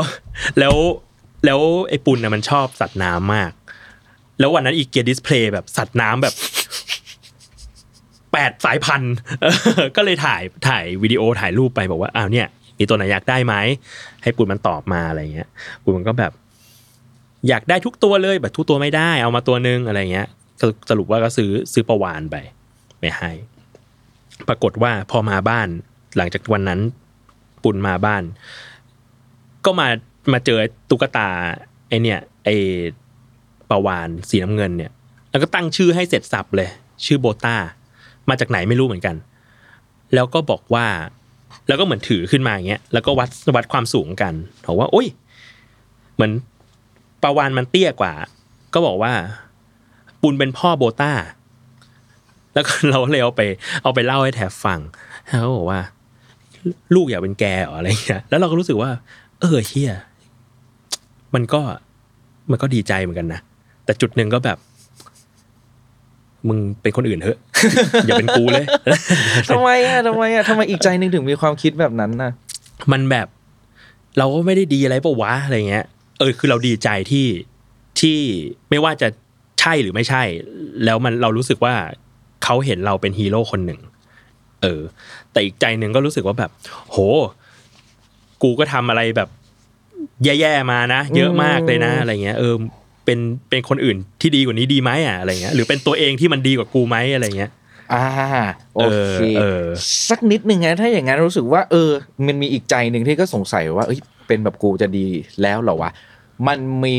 แล้วแล้วไอ้ปุ่นน่ะมันชอบสัตว์น้ำมาก แล้ววันนั้นอีเกียดิสเพลย์แบบสัตว์น้ำแบบ แปดสายพันธุ์ก็เลยถ่ายถ่ายวิดีโอถ่ายรูปไปบอกว่าอ้าวเนี่ยมีตัวไหนอยากได้ไหมให้ปุ่นมันตอบมาอะไรเงี้ยปุ่นมันก็แบบ อยากได้ทุกตัวเลยแบบทุกตัวไม่ได้ เอามาตัวนึงอะไรเงี้ยสรุปว่าก็ซื้อซื้อประวานไปไปให้ ปรากฏว่าพอมาบ้าน หลังจากวันนั้นปุ่นมาบ้าน ก็มามาเจอตุ๊กตาไอเนี่ยไอประวานสีน้ำเงินเนี่ย แล้วก็ตั้งชื่อให้เสร็จสับเลย ชื่อโบต้า มาจากไหนไม่รู้เหมือนกัน แล้วก็บอกว่า แล้วก็เหมือนถือขึ้นมาอย่างเงี้ย แล้วก็วัดวัดความสูงกันบอกว่าโอ้ย เหมือนประวานมันเตี้ยกว่า ก็บอกว่า ปุนเป็นพ่อโบต้า แล้วก็เราเลยเอาไป เอาไปเล่าให้แถบฟังเขาบอกว่า ลูกอยากเป็นแกหรออะไรเงี้ย แล้วเราก็รู้สึกว่า เออเฮียมันก็มันก็ดีใจเหมือนกันนะ แต่จุดหนึ่งก็แบบ มึงเป็นคนอื่นเถอะ อย่าเป็นกูเลยทำไมอะทำไมอะทำไมอีกใจหนึ่งถึงมีความคิดแบบนั้นน่ะ มันแบบ เราก็ไม่ได้ดีอะไรปะวะอะไรเงี้ย เออ คือเราดีใจที่ที่ไม่ว่าจะใช่หรือไม่ใช่ แล้วมันเรารู้สึกว่าเขาเห็นเราเป็นฮีโร่คนหนึ่ง เออ แต่อีกใจหนึ่งก็รู้สึกว่าแบบ โห กูก็ทำอะไรแบบ แย่ๆมานะเยอะมากเลยนะอะไรเงี้ย เออ เป็นเป็นคนอื่นที่ดีกว่านี้ดีไหมอะอะไรเงี้ยหรือเป็นตัวเองที่มันดีกว่ากูไหมอะไรเงี้ยอ่าโอเคเออเออสักนิดหนึ่งนะถ้าอย่างนั้นรู้สึกว่า เออ มันมีอีกใจหนึ่งที่ก็สงสัยว่าเอ้ยเป็นแบบกูจะดีแล้วเหรอวะมันมี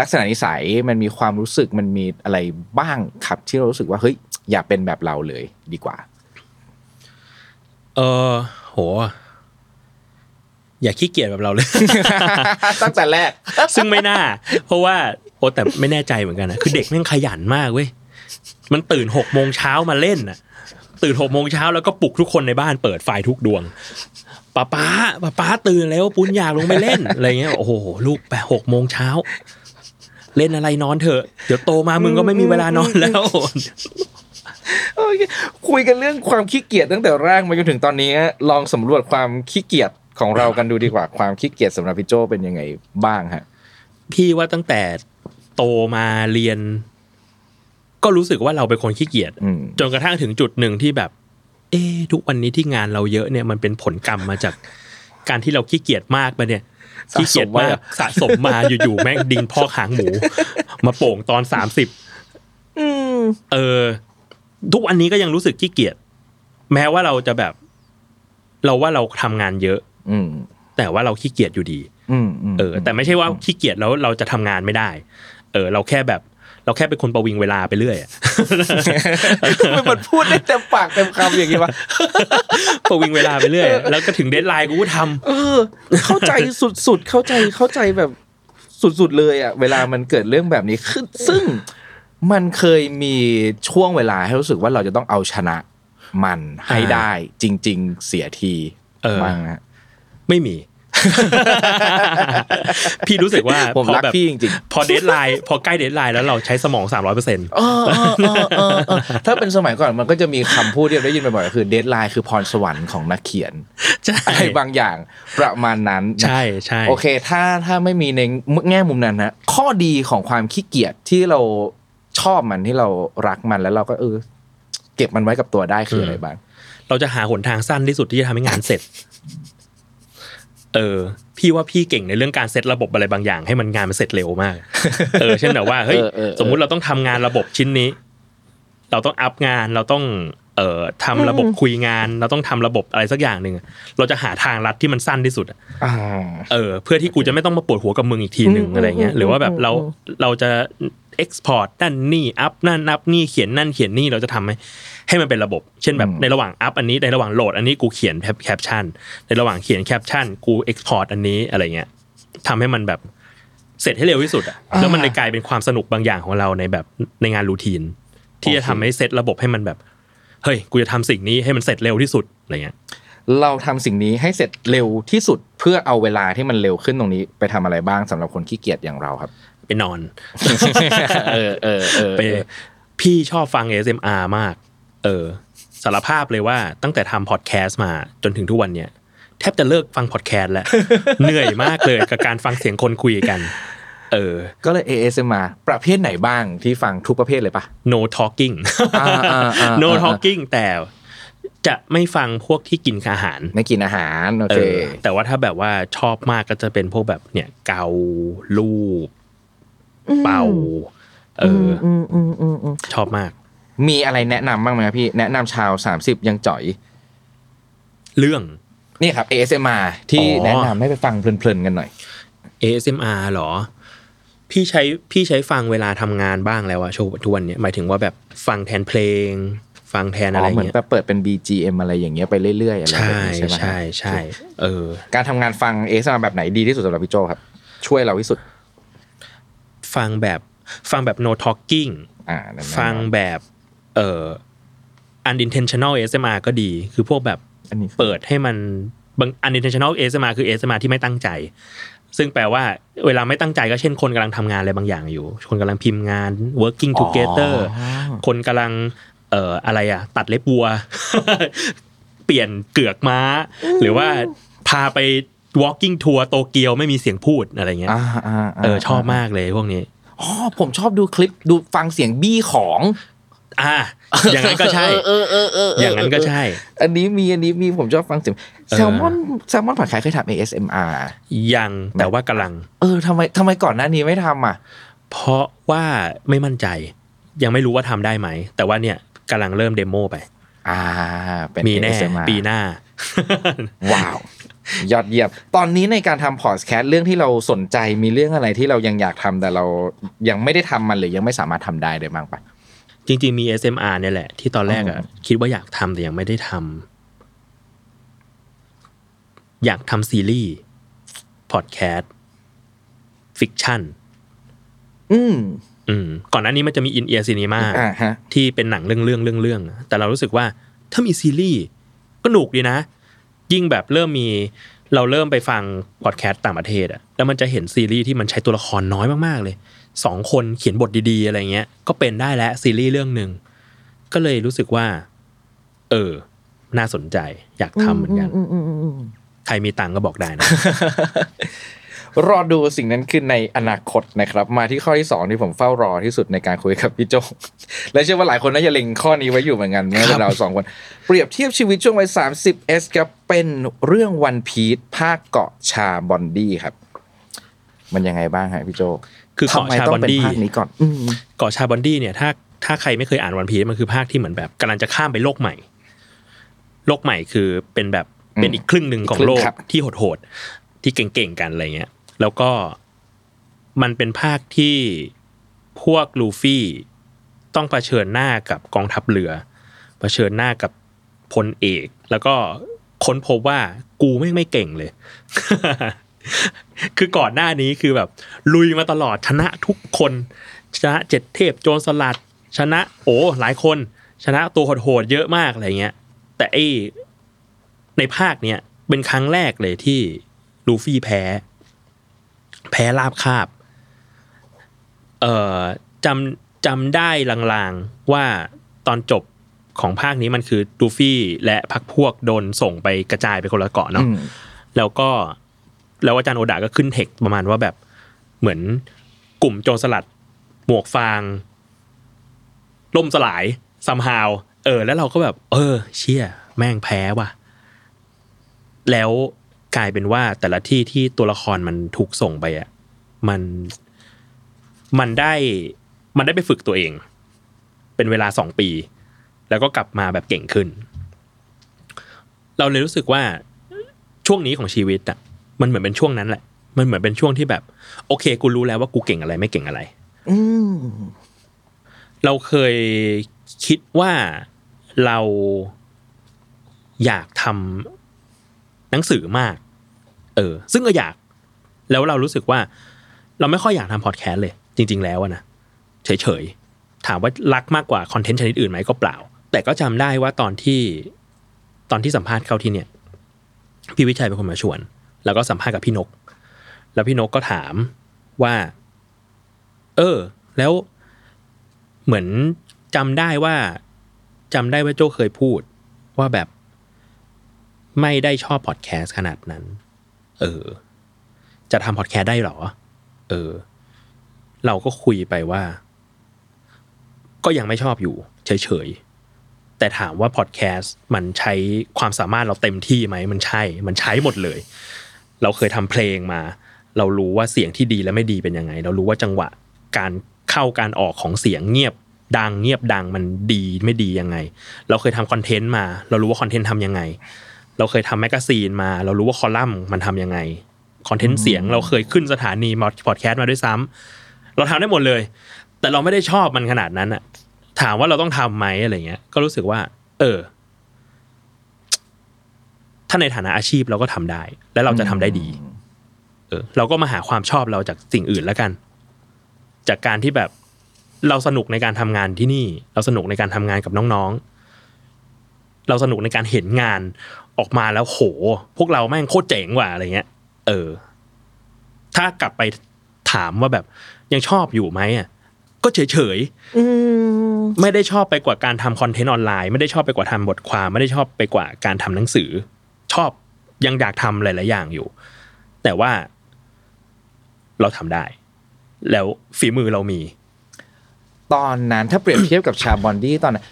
ลักษณะนิสัยมันมีความรู้สึกมันมีอะไรบ้างครับ ที่เรารู้สึกว่าเฮ้ยอย่าเป็นแบบเราเลยดีกว่า เออโห อย่าขี้เกียจแบบเราเลย ตั้งแต่แรก ซึ่งไม่น่า เพราะว่าโอ้แต่ไม่แน่ใจเหมือนกันนะคือเด็กแม่งขยันมากเว้ยมันตื่นหกโมงเช้ามาเล่นน่ะ ตื่นหกโมงเช้าแล้วก็ปลุกทุกคนในบ้านเปิดไฟทุกดวงป้าป้าป้าป้าตื่นแล้วปุ้นอยากลงไปเล่นอะไรเงี้ยโอ้โหลูกไปหกโมงเช้าเล่นอะไรนอนเถอะ เดี๋ยวโตมามึงก็ไม่มีเวลานอนแล้วโอเคคุยกันเรื่องความขี้เกียจตั้งแต่แรกมาจนถึงตอนนี้ ลองสำรวจความขี้เกียจของเรากันดูดีกว่าความขี้เกียจสำหรับพี่โจเป็นยังไงบ้างฮะ พี่ว่าตั้งแต่ โตมาเรียน ก็รู้สึกว่าเราเป็นคนขี้เกียจอืมจนกระทั่งถึงจุดหนึ่งที่แบบ เอ๊ะทุกวันนี้ที่งานเราเยอะเนี่ยมันเป็นผลกรรมมาจากการที่เราขี้เกียจมากไปะเนี่ยสะสมขี้เกียจไว้มากอะสะสมมาอยู่ๆแม่งดินพอกหางหมู มาโป่งตอนสามสิบอืมเออ ทุกวันนี้ก็ยังรู้สึกขี้เกียจแม้ว่าเราจะแบบ เราว่าเราทำงานเยอะ อืมแต่ว่าเราขี้เกียจอยู่ดีอืมมเออ แต่ไม่ใช่ว่าขี้เกียจแล้วเราจะทำงานไม่ได้ เออเราแค่แบบเราแค่เป็นคนประวิงเวลาไปเรื่อยอะมันมันพูดได้เต็มปากเต็มคำอย่างนี้วะประวิงเวลาไปเรื่อย แล้วก็ถึง deadline กูก็ทำเออ เข้าใจสุดๆ เข้าใจเข้าใจแบบสุดๆเลยอะ เวลามันเกิดเรื่องแบบนี้ขึ้นซึ่งมันเคยมีช่วงเวลาให้รู้สึกว่าเราจะต้องเอาชนะ มันให้ได้จริง ๆ เสียทีเออบ้างฮะไม่มี พี่รู้สึกว่าผมพอรักแบบพี่จริงพอ deadline พอใกล้ deadline แล้วเราใช้สมองสามร้อยเปอร์เซ็นต์ๆเออเออเออเออเออถ้าเป็นสมัยก่อนมันก็จะมีคำพูดที่เราได้ยินบ่อยๆคือเดทไลน์คือพรสวรรค์ของนักเขียนใช่อะไรบางอย่างประมาณนั้นใช่ใช่โอเค ถ้าถ้าไม่มีในแง่มุมนั้นนะข้อดีของความขี้เกียจที่เราชอบมันที่เรารักมันแล้วเราก็เออ เก็บมันไว้กับตัวได้คืออะไรบ้าง เราจะหาหนทางสั้นที่สุดที่จะทำให้งานเสร็จ เออพี่ว่าพี่เก่งในเรื่องการเซตระบบอะไรบางอย่าง ให้มันงานมันเสร็จเร็วมากเออเช่นแบบว่าเฮ้ยเออเออเออสมมุติเราต้องทำงานระบบชิ้นนี้ เราต้องอัพงานเราต้องเอ่อทำระบบคุยงาน เราต้องทำระบบอะไรสักอย่างหนึ่งอะเราจะหาทางลัดที่มันสั้นที่สุดอะอ่าเออ เพื่อที่กูจะไม่ต้องมาปวดหัวกับมึงอีกทีหนึ่งอืมอะไรเงี้ยอืมหรือว่าแบบเราอืมเราจะ export นั่นนี่อัพนั่นอัพนี่เขียนนั่นเขียนนี่เราจะทำให้ ให้มันเป็นระบบ เช่นแบบในระหว่างอัพอันนี้ในระหว่างโหลดอันนี้กูเขียนแคปชั่นในระหว่างเขียนแคปชั่นกู export อันนี้อะไรเงี้ยทำให้มันแบบเสร็จให้เร็วที่สุดอะแล้วมันเลยกลายเป็นความสนุกบางอย่างของเราในแบบในงานรูทีน ที่จะทำให้เซตระบบให้มันแบบเฮ้ยกูจะทำสิ่งนี้ให้มันเสร็จเร็วที่สุดอะไรเงี้ยเราทำสิ่งนี้ให้เสร็จเร็วที่สุดเพื่อเอาเวลาที่มันเร็วขึ้นตรงนี้ ไปทำอะไรบ้างสำหรับคนขี้เกียจอย่างเราครับ ไปนอนเออเออเออไปพี่ชอบฟัง ASMR มาก เออสารภาพเลยว่าตั้งแต่ทำพอดแคสต์มาจนถึงทุกวันเนี้ยแทบจะเลิกฟังพอดแคสต์แล้วเหนื่อยมากเลยกับการฟังเสียงคนคุยกัน เออ ก็เลย ASMR ประเภทไหนบ้างที่ฟังทุกประเภทเลยปะ no talking อ่าอ่าอ่า no อ่า talking แต่จะไม่ฟังพวกที่กินอาหาร ไม่กินอาหารโอเอเคอแต่ว่าถ้าแบบว่าชอบมากก็จะเป็นพวกแบบเนี่ยเกาลูบเป่าเออออืมอืมอืมอืมชอบมาก มีอะไรแนะนำบ้างไหมครับพี่ แนะนำชาว 30 ยังจ่อย เรื่องนี่ครับ ASMR ที่อ๋อแนะนำให้ไปฟังเพลินๆกันหน่อย ASMR เหรอ พี่ใช้พี่ใช้ฟังเวลาทำงานบ้างแล้วอะโชว์ทุกวันเนี้ยหมายถึงว่าแบบฟังแทนเพลง ฟังแทนอ๋อะไรอเหมือนเงี้ยแบบเปิดเป็น BGM อะไรอย่างเงี้ยไปเรื่อยๆอะไรแบบใช่นี้ใช่ไหมฮะใช่ใช่เออ การทำงานฟัง ASMR แบบไหนดีที่สุดสำหรับพี่โจครับ ช่วยเราที่สุด ฟังแบบฟังแบบ no talking อ่านั่นๆฟังแบบ เอ่อ unintentional ASMR ก็ดี คือพวกแบบอันนี้เปิดให้มันบาง unintentional ASMR คือ ASMR ที่ไม่ตั้งใจ ซึ่งแปลว่า เวลาไม่ตั้งใจก็เช่นคนกำลังทำงานอะไรบางอย่างอยู่ คนกำลังพิมพ์งาน working together คนกำลังเอ่ออะไรอะตัดเล็บวัว เปลี่ยนเกือกม้า หรือว่าพาไป walking tour โตเกียวไม่มีเสียงพูดอะไรเงี้ยอ่าอ่าาเออชอบมากเลยพวกนี้อ๋อผมชอบดูคลิปดูฟังเสียงบี้ของ อ่าอย่างนั้นก็ใช่เออเออเออเอย่างนั้นก็ใช่ อันนี้มีอันนี้มีผมชอบฟังเสียงแซลมอนแซลมอนผัดไข่เคยทำ ASMR ยังแต่ว่ากำลัง เออทำไมทำไมก่อนหน้านี้ไม่ทำอะ เพราะว่าไม่มั่นใจ ยังไม่รู้ว่าทำได้ไหม แต่ว่าเนี่ยกำลังเริ่มเดโมไป อ่าเป็นมีแน่ ASMR ปีหน้า ว้าวยอดเยี่ยม ตอนนี้ในการทำพอดแคสต์เรื่องที่เราสนใจมีเรื่องอะไรที่เรายังอยากทำแต่เรายังไม่ได้ทำมันหรือยังไม่สามารถทำได้เลยบ้างปะ จริง ๆ มี ASMR เนี่ยแหละ ที่ตอนแรกอะอืมคิดว่าอยากทำแต่ยังไม่ได้ทำอยากทำซีรีส์พอดแคสต์ fictionอืมอืมก่อนหน้านี้มันจะมีอินเอียร์ซีนีมาอ่าฮะที่เป็นหนังเรื่องเรื่องเรื่องเรื่องๆแต่เรารู้สึกว่าถ้ามีซีรีส์ก็หนุกดีนะ ยิ่งแบบเริ่มมี เราเริ่มไปฟังพอดแคสต์ต่างประเทศอะแล้วมันจะเห็นซีรีส์ที่มันใช้ตัวละครน้อยมากๆเลยสองคนเขียนบทดีๆ อะไรเงี้ย ก็เป็นได้แล้วซีรีส์เรื่องหนึ่งก็เลยรู้สึกว่า เออ น่าสนใจอยากทำเหมือนกัน ใครมีตังค์ก็บอกได้นะ รอดูสิ่งนั้นขึ้นในอนาคตนะครับ มาที่ข้อที่สองที่ผมเฝ้ารอที่สุดในการคุยกับพี่โจและเชื่อว่าหลายคนน่าจะเล็งข้อนี้ไว้อยู่เหมือนกันเมื่อเราสองคน เปรียบเทียบชีวิตช่วงวัย30 S กับเป็นเรื่องวันพีชภาคเกาะชาบอนดี้ครับ มันยังไงบ้างฮะพี่โจคือทำเกาะไมชาต้บอองนเป็นดี้ภาคนี้ก่อนอืมเกาะชาบอนดี้เนี่ยถ้าถ้าใครไม่เคยอ่านวันพี e มันคือภาคที่เหมือนแบบกำลังจะข้ามไปโลกใหม่ โลกใหม่คือเป็นแบบอืมเป็นอีกครึ่งหนึ่งของอีกครึ่โลงกครับที่โหดๆที่เก่งๆกันอะไรเงี้ย แล้วก็มันเป็นภาคที่พวกลูฟี่ต้องเผชิญหน้ากับกองทัพเรือ เผชิญหน้ากับพลเอก แล้วก็ค้นพบว่ากูไม่ไม่เก่งเลย คือก่อนหน้านี้คือแบบ ลุยมาตลอดชนะทุกคน ชนะเจ็ดเทพโจรสลัด ชนะ โอ้หลายคน ชนะตัวโหดๆเยอะมากอะไรเงี้ย แต่ไอในภาคเนี้ยเป็นครั้งแรกเลยที่ลูฟี่แพ้ แพ้ราบคาบ เอ่อจำจำได้ลางๆว่าตอนจบของภาคนี้มันคือลูฟี่และพักพวกโดนส่งไปกระจายไปคนละเกาะเนาะอืมแล้วก็แล้วอาจารย์โอดาก็ขึ้นเทคประมาณว่าแบบเหมือนกลุ่มโจรสลัด หมวกฟาง ล่มสลายซัมฮาวเออ แล้วเราก็แบบ เออ เชี่ย แม่งแพ้ว่ะ แล้ว กลายเป็นว่าแต่ละที่ที่ตัวละครมันถูกส่งไปอะมันมันได้มันได้ไปฝึกตัวเอง เป็นเวลาสองปี แล้วก็กลับมาแบบเก่งขึ้น เราเลยรู้สึกว่าช่วงนี้ของชีวิตอะมันเหมือนเป็นช่วงนั้นแหละ มันเหมือนเป็นช่วงที่แบบ โอเค กูรู้แล้วว่ากูเก่งอะไรไม่เก่งอะไรอืเราเคยคิดว่าเราอยากทำหนังสือมาก เออ ซึ่งก็อยาก แล้วเรารู้สึกว่า เราไม่ค่อยอยากทำพอดแคสต์เลย จริง ๆ แล้วนะเฉยๆถามว่ารักมากกว่าคอนเทนต์ชนิดอื่นไหมก็เปล่า แต่ก็จำได้ว่าตอนที่ตอนที่สัมภาษณ์เข้าที่เนี่ย พี่วิชัยเป็นคนมาชวน แล้วก็สัมภาษณ์กับพี่นก แล้วพี่นกก็ถามว่า เออ แล้วเหมือนจำได้ว่าจำได้ว่าโจเคยพูด ว่าแบบไม่ได้ชอบพอดแคสต์ขนาดนั้น เออ จะทำพอดแคสต์ได้หรอ เออ เราก็คุยไปว่า ก็ยังไม่ชอบอยู่เฉยๆ แต่ถามว่าพอดแคสต์มันใช้ความสามารถเราเต็มที่ไหม มันใช้ มันใช้หมดเลย เราเคยทำเพลงมา เรารู้ว่าเสียงที่ดีและไม่ดีเป็นยังไง เรารู้ว่าจังหวะการเข้าการออกของเสียงเงียบดังเงียบดังมันดีไม่ดียังไง เราเคยทำคอนเทนต์มา เรารู้ว่าคอนเทนต์ทำยังไง เราเคยทำแมกกาซีนมา เรารู้ว่าคอลัมน์มันทำยังไงคอนเทนต์เสียงเราเคยขึ้นสถานีมาพอดแคสต์มาด้วยซ้ำเราทำได้หมดเลย แต่เราไม่ได้ชอบมันขนาดนั้นอะถามว่าเราต้องทำไหมอะไรเงี้ย ก็รู้สึกว่า เออ ถ้าในฐานะอาชีพเราก็ทำได้ และเราจะทำได้ดี เออ เราก็มาหาความชอบเราจากสิ่งอื่นแล้วกัน จากการที่แบบเราสนุกในการทำงานที่นี่ เราสนุกในการทำงานกับน้องๆ เราสนุกในการเห็นงาน ออกมาแล้วโห พวกเราแม่งโคตรเจ๋งว่ะอะไรเงี้ย เออ ถ้ากลับไปถามว่าแบบยังชอบอยู่ไหมอะก็เฉยๆอืมไม่ได้ชอบไปกว่าการทำคอนเทนต์ออนไลน์ ไม่ได้ชอบไปกว่าทำบทความ ไม่ได้ชอบไปกว่าการทำหนังสือ ชอบยังอยากทำหลาย ๆ อย่างอยู่ แต่ว่าเราทำได้ แล้วฝีมือเรามี ตอนนั้นถ้าเปรียบเทียบกับชาบอนดี้ตอนนั้น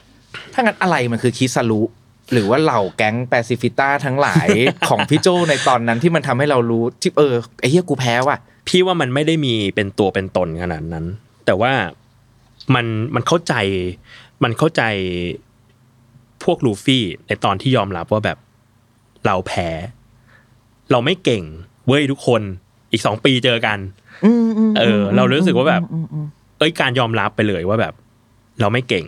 ถ้างั้นอะไรมันคือคิสารุ หรือว่าเหล่าแก๊งแปซิฟิต้าทั้งหลายของพี่โจในตอนนั้นที่มันทำให้เรารู้ที่เออไอ้เหี้ยกูแพ้ว่ะพี่ว่ามันไม่ได้มีเป็นตัวเป็นตนขนาดนั้น แต่ว่ามันมันเข้าใจมันเข้าใจพวกลูฟี่ในตอนที่ยอมรับว่าแบบเราแพ้ เราไม่เก่ง เว้ยทุกคนอีกสองปีเจอกันเออ เรารู้สึกว่าแบบ เอ้ยการยอมรับไปเลยว่าแบบ เราไม่เก่ง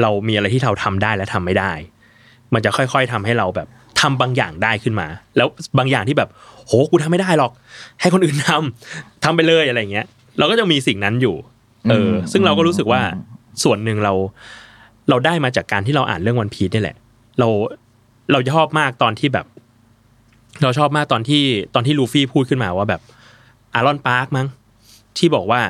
เรามีอะไรที่เราทำได้และทำไม่ได้ มันจะค่อย ๆทำให้เราแบบทำบางอย่างได้ขึ้นมา แล้วบางอย่างที่แบบ โหกูทำไม่ได้หรอก ให้คนอื่นทำทำไปเลยอะไรเงี้ย เราก็จะมีสิ่งนั้นอยู่ เออ ซึ่งเราก็รู้สึกว่าส่วนหนึ่งเรา เราได้มาจากการที่เราอ่านเรื่องวันพี e นี่แหละ เราเราชอบมากตอนที่แบบ เราชอบมากตอนที่ตอนที่ลูฟี่พูดขึ้นมาว่าแบบอารอนปาร์คมั้งที่บอกว่า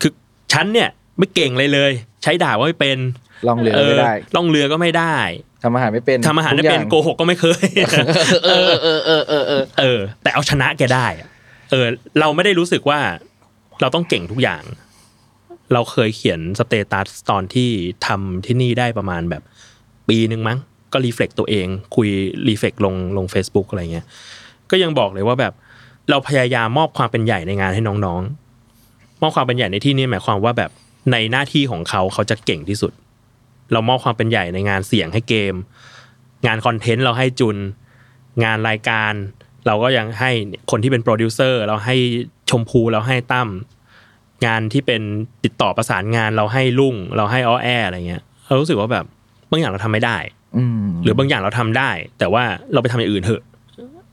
คือฉันเนี่ย ไม่เก่งเลยเลย ใช้ดาบก็ไม่เป็นล่องเรือไม่ได้ล่องเรือก็ไม่ได้ ทำอาหารไม่เป็นทำอาหารไม่เป็นโกหกก็ไม่เคย เออเออเออเออเออเออ แต่เอาชนะแกได้อะเออ เราไม่ได้รู้สึกว่าเราต้องเก่งทุกอย่าง เราเคยเขียน status ตอนที่ทำที่นี่ได้ประมาณแบบ ปีหนึ่งมั้ง ก็ reflect ตัวเอง คุย reflect ลงลง Facebook อะไรเงี้ย ก็ยังบอกเลยว่าแบบเราพยายามมอบความเป็นใหญ่ในงานให้น้องๆ มอบความเป็นใหญ่ในที่นี้หมายความว่าแบบในหน้าที่ของเขาเขาจะเก่งที่สุด เรามอบความเป็นใหญ่ในงานเสียงให้เกม งานคอนเทนต์เราให้จุน งานรายการ เราก็ยังให้คนที่เป็นโปรดิวเซอร์เราให้ชมพูเราให้ตั้มงานที่เป็นติดต่อประสานงานเราให้ลุ่ง เราให้อ้อแออะไรเงี้ยเรารู้สึกว่าแบบบางอย่างเราทำไม่ได้อืมหรือบางอย่างเราทำได้ แต่ว่าเราไปทำอย่างอื่นเถอะ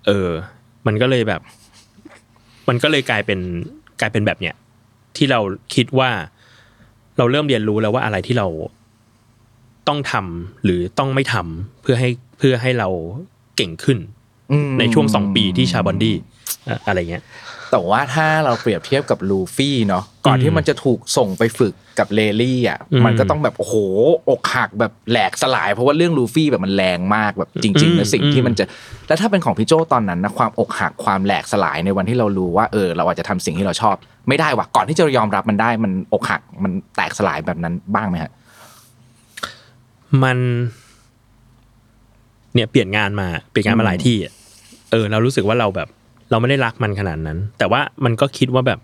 เออ มันก็เลยแบบ มันก็เลยกลายเป็นกลายเป็นแบบเนี้ยที่เราคิดว่า เราเริ่มเรียนรู้แล้วว่าอะไรที่เรา ต้องทำหรือต้องไม่ทำเพื่อให้เพื่อให้เราเก่งขึ้นอืมในช่วงสองปีที่ชาบอนดี้เอ่ออะไรเงี้ยแต่ว่าถ้าเราเปรียบเทียบกับลูฟี่เนาะก่อนที่มันจะถูกส่งไปฝึกกับเลลี่อะอืมมันก็ต้องแบบโอ้โหอกหักแบบแหลกสลาย เพราะว่าเรื่องลูฟี่แบบมันแรงมากแบบจริงอืๆมนะสิ่งอืที่มมันจะแล้วถ้าเป็นของพี่โจตอนนั้นนะความอกหักความแหลกสลายในวันที่เรารู้ว่าเออเราอาจจะทำสิ่งที่เราชอบ ไม่ได้ว่ะก่อนที่จะยอมรับมันได้มันอกหักมันแตกสลายแบบนั้นบ้างไหมฮะ มัน เนี่ยเปลี่ยนงานมาเปลี่ยนงานมาหลายที่อะเออ เรารู้สึกว่าเราแบบ เราไม่ได้รักมันขนาดนั้น แต่ว่ามันก็คิดว่าแบบ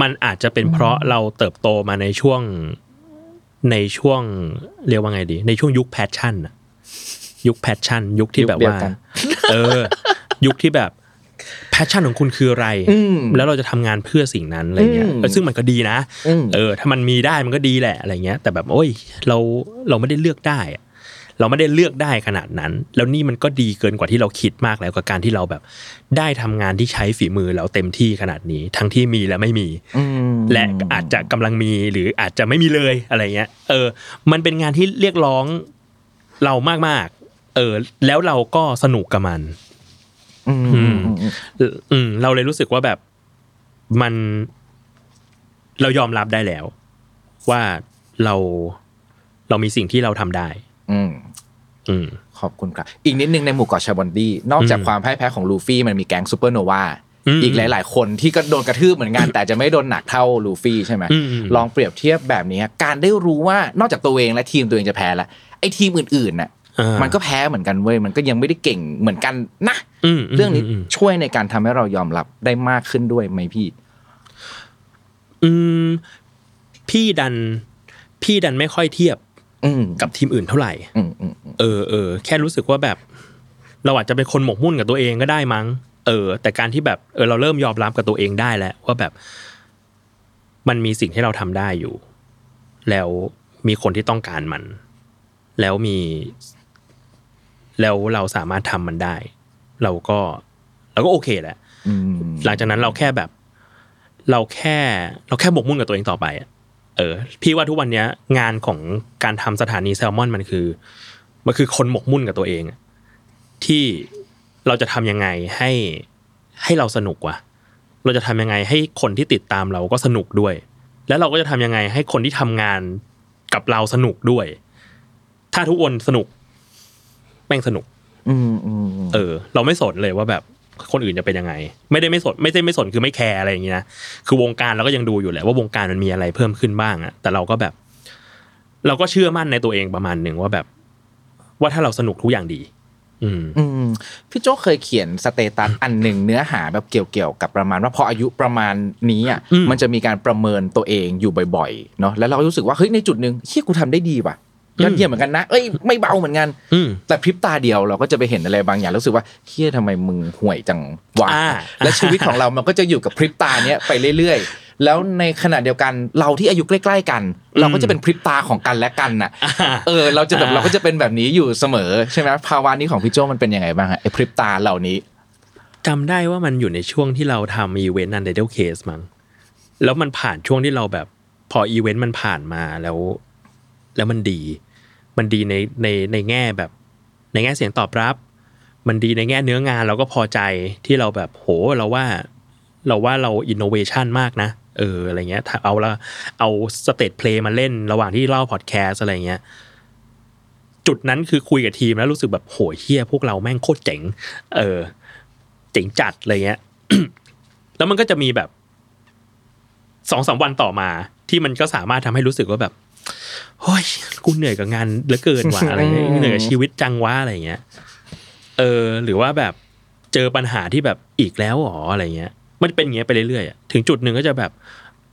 มันอาจจะเป็นเพราะเราเติบโตมาในช่วงในช่วงเรียกว่าไงดี ในช่วงยุค passion อะยุค passion ยุคที่แบบยุคเดียวว่ากันเออ ยุคที่แบบ passion ของคุณคืออะไรอืมแล้วเราจะทำงานเพื่อสิ่งนั้นอะไรเงี้ยอืมเออซึ่งมันก็ดีนะอืมเออ ถ้ามันมีได้มันก็ดีแหละอะไรเงี้ย แต่แบบโอ้ยเราเราไม่ได้เลือกได้อะเราไม่ได้เลือกได้ขนาดนั้น แล้วนี่มันก็ดีเกินกว่าที่เราคิดมากแล้วกับการที่เราแบบ ได้ทำงานที่ใช้ฝีมือเราเต็มที่ขนาดนี้ ทั้งที่มีและไม่มีอืมและอาจจะกำลังมีหรืออาจจะไม่มีเลยอะไรเงี้ย เออ มันเป็นงานที่เรียกร้องเรามากๆเออแล้วเราก็สนุกกับมัน อืมอืม เราเลยรู้สึกว่าแบบมันเรายอมรับได้แล้ว ว่าเราเรามีสิ่งที่เราทำได้ อืมอืมขอบคุณครับ อีกนิดนึงในหมู่เกาะชาบอนดี้นอกจากความพ่ายแพ้ของลูฟี่มันมีแก๊งซูเปอร์โนวาอีกหลาย ๆ คนที่ก็โดนกระทืบเหมือนกัน แต่จะไม่โดนหนักเท่าลูฟี่ใช่ไหมลองเปรียบเทียบแบบนี้การได้รู้ว่านอกจากตัวเองและทีมตัวเองจะแพ้แล้วไอ้ทีมอื่นๆน่ะ มันก็แพ้เหมือนกันเว้ยมันก็ยังไม่ได้เก่งเหมือนกันนะอืมเรื่องนี้มมช่วยในการทำให้เรายอมรับได้มากขึ้นด้วยไหมพี่ อืม พี่ดัน พี่ดันไม่ค่อยเทียบอืมกับทีมอื่นเท่าไหร่อืมอืมอืมเออเออแค่รู้สึกว่าแบบ เราอาจจะเป็นคนหมกมุ่นกับตัวเองก็ได้มั้ง เออ แต่การที่แบบเออเราเริ่มยอมรับกับตัวเองได้แล้วว่าแบบ มันมีสิ่งที่เราทำได้อยู่ แล้วมีคนที่ต้องการมัน แล้วมี แล้วเราสามารถทำมันได้ เราก็เราก็โอเคแหละอืมหลังจากนั้นเราแค่แบบ เราแค่เราแค่หมกมุ่นกับตัวเองต่อไปอะเออ พี่ว่าทุกวันเนี้ย งานของการทำสถานีแซลมอนมันคือมันคือคนหมกมุ่นกับตัวเองอะที่เราจะทำยังไงให้ให้เราสนุกวะเราจะทำยังไงให้คนที่ติดตามเราก็สนุกด้วย แล้วเราก็จะทำยังไงให้คนที่ทำงานกับเราสนุกด้วย ถ้าทุกคนสนุกแม่งสนุกอืมอืมอืมเออ เราไม่สนเลยว่าแบบคนอื่นจะเป็นยังไง ไม่ได้ไม่สนไม่ได้ไม่สนคือไม่แคร์อะไรอย่างงี้นะคือวงการเราก็ยังดูอยู่แหละว่าวงการมันมีอะไรเพิ่มขึ้นบ้างอะแต่เราก็แบบ เราก็เชื่อมั่นในตัวเองประมาณหนึ่งว่าแบบ ว่าถ้าเราสนุกทุกอย่างดี อืมอืมพี่โจเคยเขียน status อันหนึ่งเนื้อหาแบบเกี่ยวๆกับประมาณว่าพออายุประมาณนี้อะอืมมันจะมีการประเมินตัวเองอยู่บ่อยๆเนาะแล้วเราก็รู้สึกว่าเฮ้ยในจุดหนึ่งเฮ้ยกูทำได้ดีว่ะ ยอดเยี่ยมเหมือนกันนะเอ้ยไม่เบาเหมือนกันอืมแต่พริบตาเดียวเราก็จะไปเห็นอะไรบางอย่างรู้สึกว่าเหี้ยทำไมมึงห่วยจังวะอ่าและชีวิตของเรามันก็จะอยู่กับพริบตาเนี้ยไปเรื่อยๆแล้วในขณะเดียวกันเราที่อายุใกล้ ๆ กัน เราก็จะเป็นพริบตาของกันและกันน่ะเออเราจะแบบเราก็จะเป็นแบบนี้อยู่เสมอใช่ไหมภาวะนี้ของพี่โจมันเป็นยังไงบ้างฮะไอ้พริบตาเหล่านี้จำได้ว่ามันอยู่ในช่วงที่เราทำอีเวนต์ Untitled Case มั้งแล้วมันผ่านช่วงที่เราแบบ พออีเวนต์มันผ่านมาแล้ว แล้วมันดี มันดีในในในแง่แบบ ในแง่เสียงตอบรับ มันดีในแง่เนื้องานเราก็พอใจที่เราแบบโหเราว่าเราว่าเราอินโนเวชันมากนะ เอออะไรเงี้ยถ้าเอาละเอา stage play มาเล่นระหว่างที่เล่าพอดแคสต์อะไรเงี้ยจุดนั้นคือคุยกับทีมแล้วรู้สึกแบบโหเหี้ยพวกเราแม่งโคตรเจ๋ง เออ เจ๋งจัดอะไรเงี้ย แล้วมันก็จะมีแบบสองสามวันต่อมาที่มันก็สามารถทำให้รู้สึกว่าแบบ เฮ้ยกูเหนื่อยกับงานเหลือเกินว่ะอะไรเงี้ยเหนื่อยกับชีวิตจังวะอะไรเงี้ยเออ หรือว่าแบบเจอปัญหาที่แบบอีกแล้วหรออะไรเงี้ย มันเป็นอย่างเงี้ยไปเรื่อยๆอะถึงจุดหนึ่งก็จะแบบ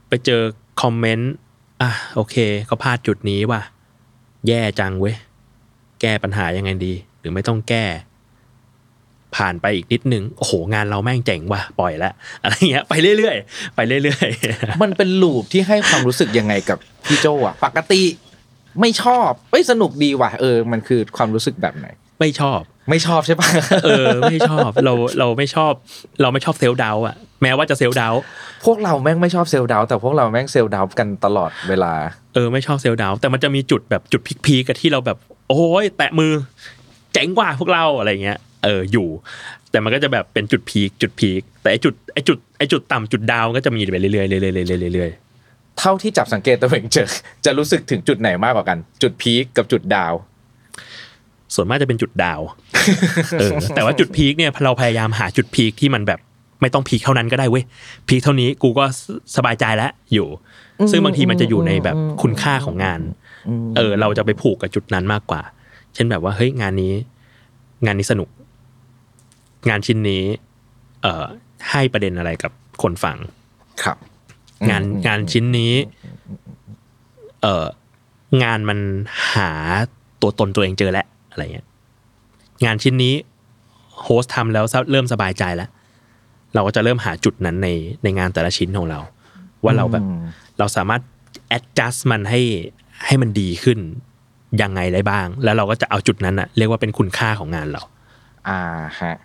ไปเจอคอมเมนต์อะโอเคเขาพลาดจุดนี้ว่ะแย่จังเว้ยแก้ปัญหายังไงดี หรือไม่ต้องแก้ ผ่านไปอีกนิดนึงโอ้โหงานเราแม่งเจ๋งว่ะปล่อยละอะไรเงี้ยไปเรื่อยๆไปเรื่อยๆ มันเป็น loop ที่ให้ความรู้สึกยังไงกับพี่โจอะปกติไม่ชอบเอ้ยสนุกดีว่ะเออ มันคือความรู้สึกแบบไหน ไม่ชอบ ไม่ชอบใช่ปะเออ ไม่ชอบเราเราไม่ชอบ เราไม่ชอบ self-doubt อะแม้ว่าจะ self-doubt พวกเราแม่งไม่ชอบ self- doubt แต่พวกเราแม่ง self-doubt กันตลอดเวลา เออไม่ชอบ self-doubt แต่มันจะมีจุดแบบจุดพีคๆกับที่เราแบบ โอ้ยแตะมือ เจ๋งกว่าพวกเราอะไรเงี้ย เอออยู่ แต่มันก็จะแบบเป็นจุดพีคจุดพีคแต่ไอจุดไอจุดไอจุดต่ำจุด down ก็จะมีไปเรื่อยๆเรื่อยๆเรื่อยๆเรื่อยเท่าที่จับสังเกตตัวเองเจอจะรู้สึกถึงจุดไหนมากกว่ากัน จุดพีคกับจุด down ๆส่วนมากจะเป็นจุด down เออแต่ว่าจุดพีคเนี่ยเราพยายามหาจุดพีคที่มันแบบไม่ต้องพีคเท่านั้นก็ได้เว้ยพีคเท่านี้กูก็สบายใจแล้วอยู่ ซึ่งบางทีมันจะอยู่ในแบบคุณค่าของงาน เออ เราจะไปผูกกับจุดนั้นมากกว่า เช่นแบบว่าเฮ้ยงานนี้ งานนี้สนุก งานชิ้นนี้ เอ่อให้ประเด็นอะไรกับคนฟังครับ งานงานชิ้นนี้ เอ่องานมันหาตัวตนตัวเองเจอแล้วอะไรเงี้ยงานชิ้นนี้โฮสต์ทำแล้วเริ่มสบายใจแล้ว เราก็จะเริ่มหาจุดนั้นในในงานแต่ละชิ้นของเรา ว่าเราแบบ เราสามารถ adjust มันให้ให้มันดีขึ้นยังไงได้บ้าง แล้วเราก็จะเอาจุดนั้นอะเรียกว่าเป็นคุณค่าของงานเรา อ่าฮะ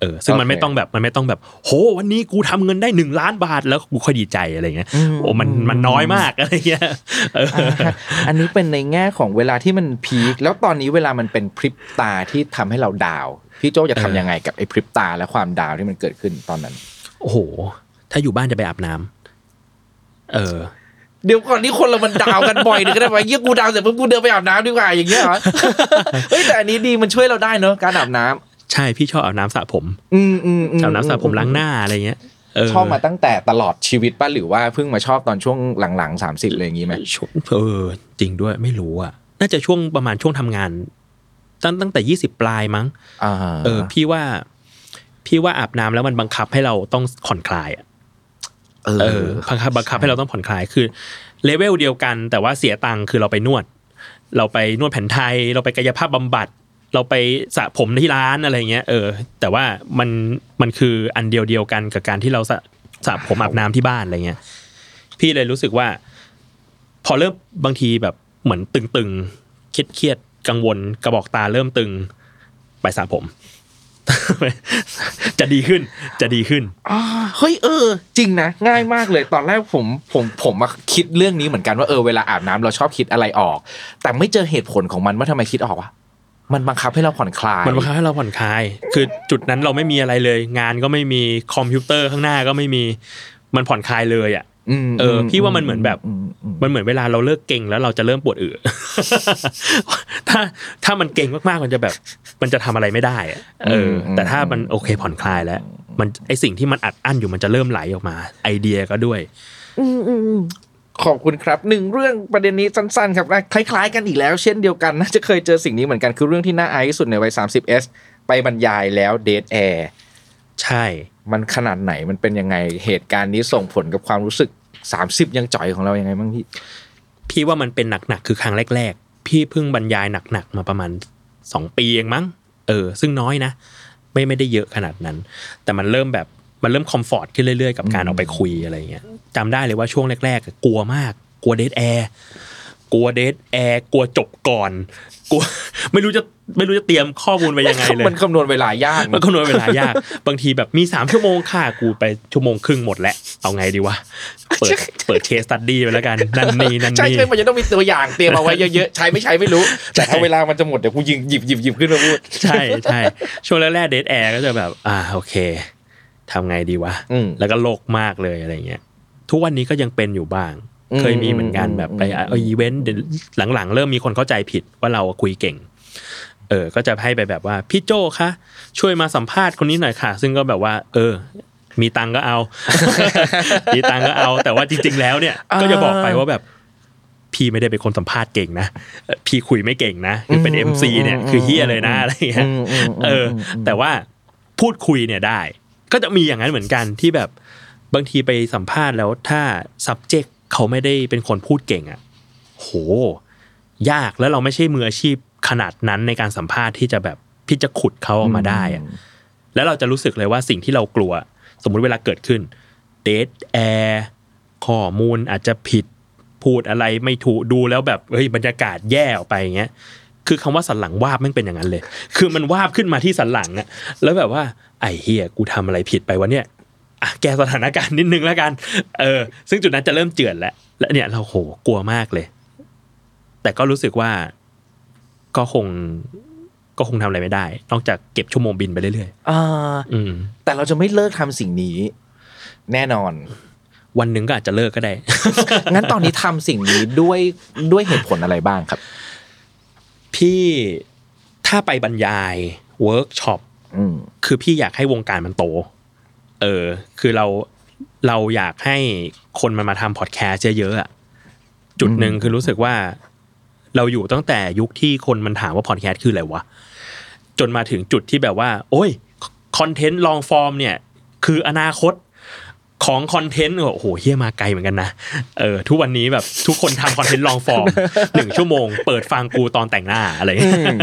เออซึ่งมันโอเคไม่ต้องแบบมันไม่ต้องแบบ โห วันนี้กูทำเงินได้หนึ่งล้านบาทแล้วกูค่อยดีใจอะไรเงี้ยอืมโอ้มันมันน้อยมากอะไรเงี้ยเอออ่าฮะอันนี้เป็นในแง่ของเวลาที่มันพีคแล้วตอนนี้เวลามันเป็นพริบตาที่ทำให้เราดาวน์พี่โจจะทำยังไงกับไอ้พริบตาและความดาวน์ที่มันเกิดขึ้นตอนนั้น โอ้โห ถ้าอยู่บ้านจะไปอาบน้ำเออเดี๋ยวก่อนนี่คนเรามันดาวกันบ่อยนึงก็ได้ไหมเยี่ยกูดาวเสร็จปุ๊บกูเดินไปอาบน้ำดีกว่าอย่างเงี้ยเหรอเฮ้ยแต่อันนี้ดีมันช่วยเราได้เนอะการอาบน้ำ ใช่พี่ชอบอาบน้ำสระผมอืมอืมอืมอาบน้ำสระผมล้างหน้าอะไรเงี้ยเออชอบมาตั้งแต่ตลอดชีวิตป่ะหรือว่าเพิ่งมาชอบตอนช่วงหลังๆสามสิบเลยอย่างงี้ไหมช่วงเออจริงด้วยไม่รู้อะ น่าจะช่วงประมาณช่วงทำงาน ตั้งตั้งแต่ยี่สิบปลายมั้งอ่าเออ พี่ว่า พี่ว่าอาบน้ำแล้วมันบังคับให้เราต้องผ่อนคลายอะเอเอออบังคับบังคับให้เราต้องผ่อนคลายคือเลเวลเดียวกัน แต่ว่าเสียตังค์คือเราไปนวด เราไปนวดแผนไทย เราไปกายภาพบำบัด เราไปสระผมที่ร้านอะไรเงี้ยเออ แต่ว่ามันมันคืออันเดียวเดียวกันกับการที่เราสระสระผมอาบน้ำที่บ้านอะไรเงี้ย พี่เลยรู้สึกว่า พอเริ่มบางทีแบบเหมือนตึงๆเครียดเครียดๆกังวลกระบอกตาเริ่มตึง ไปสระผม จะดีขึ้น จะดีขึ้นอ่าเฮ้ยเออ จริงนะง่ายมากเลย ตอนแรกผมผมผมมาคิดเรื่องนี้เหมือนกันว่าเออเวลาอาบน้ำเราชอบคิดอะไรออก แต่ไม่เจอเหตุผลของมันว่าทำไมคิดออกวะ มันบังคับให้เราผ่อนคลาย มันบังคับให้เราผ่อนคลาย คือจุดนั้นเราไม่มีอะไรเลย งานก็ไม่มีคอมพิวเตอร์ข้างหน้าก็ไม่มีมันผ่อนคลายเลยอะมเออพี่ว่ามันเหมือนแบบอืมอืมมันเหมือนเวลาเราเลิกเก่งแล้วเราจะเริ่มปวดอึถ้าถ้ามันเก่งมากๆมันจะแบบ มันจะทำอะไรไม่ได้อะเออ แต่ถ้ามันโอเคผ่อนคลายแล้ว มันไอสิ่งที่มันอัดอั้นอยู่มันจะเริ่มไหลออกมา ไอเดียก็ด้วย ขอบคุณครับหนึ่งเรื่องประเด็นนี้สั้นๆครับคล้ายๆกันอีกแล้วเช่นเดียวกันน่าจะเคยเจอสิ่งนี้เหมือนกันคือเรื่องที่น่าอายที่สุดในวัย 30s ไปบรรยายแล้ว dead air ใช่ มันขนาดไหนมันเป็นยังไงเหตุการณ์นี้ส่งผลกับความรู้สึก 30 ยังจ่อยของเรายังไงบ้างพี่ พี่ว่ามันเป็นหนักๆคือครั้งแรก ๆ พี่เพิ่งบรรยายหนักๆมาประมาณสองปีเองมั้ง เออ ซึ่งน้อยนะ ไม่ไม่ได้เยอะขนาดนั้น แต่มันเริ่มแบบ มันเริ่ม comfort ขึ้นเรื่อยๆ กับการออกไปคุยอะไรเงี้ยจำได้เลยว่าช่วงแรกๆ กลัวมาก กลัว dead air กลัว dead air กลัวจบก่อนกลัวไม่รู้จะไม่รู้จะเตรียมข้อมูลไปยังไงเลย มันคำนวณเวลายาก มันคำนวณเวลายาก บางทีแบบมีสามชั่วโมงค่ะกูไปชั่วโมงครึ่งหมดแล้ว เอาไงดีวะ เปิดเปิดเคสตัดดี้ไปแล้วกัน นั่นนี่นั่นใช่นี่ใช่มันจะต้องมีตัวอย่างเตรียมเอาไว้เยอะๆ ใช้ไม่ใช้ไม่รู้ แต่ถ้าเวลามันจะหมดเดี๋ยวกูยิงหยิบหยิบหยิบขึ้นมาพูด ใช่ใช่ช่วงแรกๆเดทแอร์ก็จะแบบ อ่าโอเค ทำไงดีวะอืมแล้วก็โลกมากเลยอะไรเงี้ยทุกวันนี้ก็ยังเป็นอยู่บ้างอืมเคยมีเหมือนกันแบบไปอืมเอาอีเวนต์เดี๋ยวหลังๆ เริ่มมีคนเข้าใจผิดว่าเราคุยเก่ง เออ ก็จะให้ไปแบบว่าพี่โจคะช่วยมาสัมภาษณ์คนนี้หน่อยค่ะ ซึ่งก็แบบว่า เออ มีตังค์ก็เอา มีตังค์ก็เอา แต่ว่าจริง ๆ แล้วเนี่ย ก็จะบอกไปว่าแบบพี่ไม่ได้เป็นคนสัมภาษณ์เก่งนะเอ่อพี่คุยไม่เก่งนะ คือเป็น MC เนี่ยคือเหี้ยเลยนะอะไรอย่างเงี้ยอืมอืมอืมเออ แต่ว่าพูดคุยเนี่ยได้ ก็จะมีอย่างนั้นเหมือนกันที่แบบบางทีไปสัมภาษณ์แล้วถ้า subject เขาไม่ได้เป็นคนพูดเก่งอะโห ยากแล้วเราไม่ใช่มืออาชีพขนาดนั้นในการสัมภาษณ์ที่จะแบบพี่จะขุดเขาออกมาได้อะแล้วเราจะรู้สึกเลยว่าสิ่งที่เรากลัว สมมุติเวลาเกิดขึ้นเดทแอร์ข้อมูลอาจจะผิดพูดอะไรไม่ถูกดูแล้วแบบเฮ้ยบรรยากาศแย่ออกไปอย่างเงี้ย คือคำว่าสันหลังวาบแม่งเป็นอย่างนั้นเลย คือมันวาบขึ้นมาที่สันหลังอะแล้วแบบว่าไอ้เฮียกูทำอะไรผิดไปวะเนี่ยอะแก้สถานการณ์นิดนึงแล้วกันเออ ซึ่งจุดนั้นจะเริ่มเจือนแล้วและเนี่ยเราโหกลัวมากเลย แต่ก็รู้สึกว่าก็คงก็คงทำอะไรไม่ได้ นอกจากเก็บชั่วโมงบินไปเรื่อยอ่าๆอืม แต่เราจะไม่เลิกทำสิ่งนี้ แน่นอน วันหนึ่งก็อาจจะเลิกก็ได้ งั้นตอนนี้ทำสิ่งนี้ด้วยด้วยเหตุผลอะไรบ้างครับ พี่ถ้าไปบรรยายเวิร์กช็อปอืมคือพี่อยากให้วงการมันโต เออ คือเราเราอยากให้คนมันมาทำพอดแคสต์เยอะๆอะจุดหนึ่งคือรู้สึกว่า เราอยู่ตั้งแต่ยุคที่คนมันถามว่าพอดแคสต์คืออะไรวะ จนมาถึงจุดที่แบบว่า โอ้ยคอนเทนต์ long form เนี่ย คืออนาคต ของคอนเทนต์โอ้โหเหี้ยมาไกลเหมือนกันนะเออทุกวันนี้แบบทุกคนทำคอนเทนต์ลองฟอร์มหนึ่งชั่วโมง เปิดฟังกูตอนแต่งหน้าอะไรอย่างเงี้ย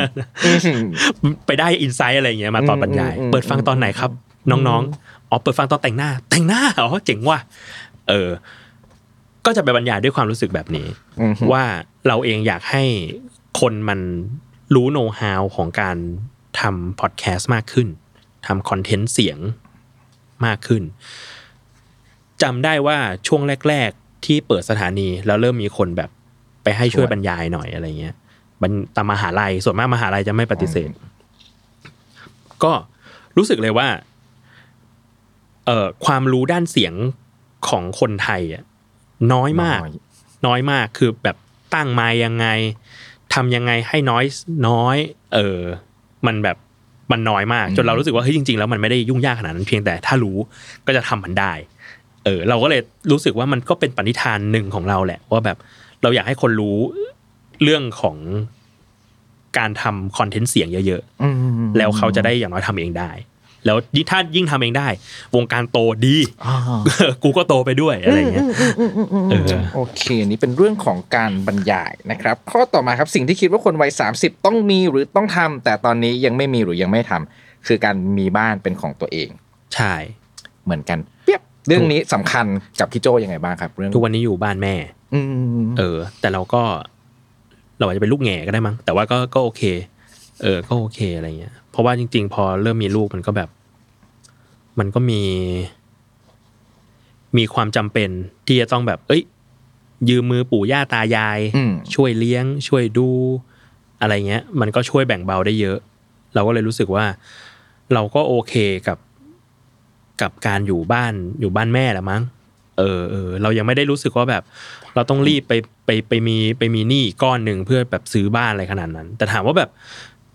ไปได้อินไซต์อะไรอย่างเงี้ยมาตอนบรรยายอืมอืมเปิดฟังตอนไหนครับ น้องๆอ๋อเปิดฟังตอนแต่งหน้า แต่งหน้าอ๋อเจ๋งว่ะเออ ก็จะไปบรรยายด้วยความรู้สึกแบบนี้อืมว่าเราเองอยากให้คนมันรู้โน้ตฮาวของการทำพอดแคสต์มากขึ้นทำคอนเทนต์เสียงมากขึ้น จำได้ว่าช่วงแรก ๆ ที่เปิดสถานีแล้วเริ่มมีคนแบบไปให้ช่วยบรรยายหน่อยอะไรเงี้ยบรรตามมหาลัยส่วนมากมหาลัยจะไม่ปฏิเสธ ก็รู้สึกเลยว่า เอ่อความรู้ด้านเสียงของคนไทยอะน้อยมาก น้อยน้อยมากคือแบบตั้งไมายังไงทำยังไงให้น้อยน้อย เออ มันแบบมันน้อยมาก จนเรารู้สึกว่าเฮ้ยจริงๆแล้วมันไม่ได้ยุ่งยากขนาดนั้นเพียงแต่ถ้ารู้ก็จะทำมันได้ เออเราก็เลยรู้สึกว่ามันก็เป็นปณิธานหนึ่งของเราแหละ ว่าแบบเราอยากให้คนรู้เรื่องของการทำคอนเทนต์เสียงเยอะอืมๆแล้วเขาจะได้อย่างน้อยทำเองได้ แล้วยิ่งถ้ายิ่งทำเองได้ วงการโตดีอ่ากูก็โตไปด้วยอะไรอย่างเงี้ยเออโอเคอันนี้เป็นเรื่องของการบรรยายนะครับ ข้อต่อมาครับสิ่งที่คิดว่าคนวัย30 ต้องมีหรือต้องทำแต่ตอนนี้ยังไม่มีหรือยังไม่ทำคือการมีบ้านเป็นของตัวเอง ใช่ เหมือนกันเปียบ เรื่องนี้สำคัญกับพี่โจยังไงบ้างครับ เรื่องทุกวันนี้อยู่บ้านแม่ อืมเออ แต่เราก็เราอาจจะเป็นลูกแง่ก็ได้มั้งแต่ว่าก็ก็โอเค เออ ก็โอเคอะไรเงี้ย เพราะว่าจริง ๆ พอเริ่มมีลูกมันก็แบบ มันก็มี มีความจำเป็นที่จะต้องแบบ เอ้ย ยืมมือปู่ย่าตายายอืมช่วยเลี้ยง ช่วยดู อะไรเงี้ย มันก็ช่วยแบ่งเบาได้เยอะ เราก็เลยรู้สึกว่า เราก็โอเคกับ กับการอยู่บ้านอยู่บ้านแม่แหละมั้งเออเออเรายังไม่ได้รู้สึกว่าแบบ เราต้องรีบไปไปไปมีไปมีหนี้ก้อนหนึ่งเพื่อแบบซื้อบ้านอะไรขนาดนั้น แต่ถามว่าแบบ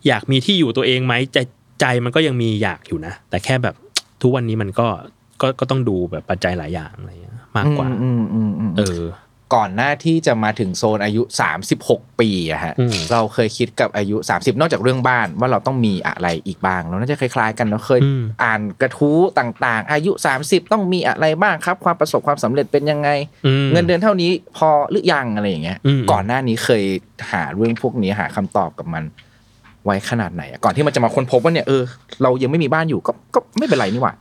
อยากมีที่อยู่ตัวเองไหมใจใจมันก็ยังมีอยากอยู่นะ แต่แค่แบบทุกวันนี้มันก็ก็ก็ต้องดูแบบปัจจัยหลายอย่างอะไรเงี้ยมากกว่าอืมอืมอืมเออ ก่อนหน้าที่จะมาถึงโซนอายุ 36 ปีอะฮะอืมเราเคยคิดกับอายุ 30 นอกจากเรื่องบ้านว่าเราต้องมีอะไรอีกบ้างเราน่าจะคล้ายๆ กันเราเคยอืมอ่านกระทู้ต่างๆ อายุ 30 ต้องมีอะไรบ้างครับ ความประสบความสำเร็จเป็นยังไงอืมเงินเดือนเท่านี้พอหรือยังอะไรอย่างเงี้ยอืมก่อนหน้านี้เคยหาเรื่องพวกนี้หาคำตอบกับมันไว้ขนาดไหนอะก่อนที่มันจะมาค้นพบว่าเนี่ยเออเรายังไม่มีบ้านอยู่ก็ก็ไม่เป็นไรนี่หว่า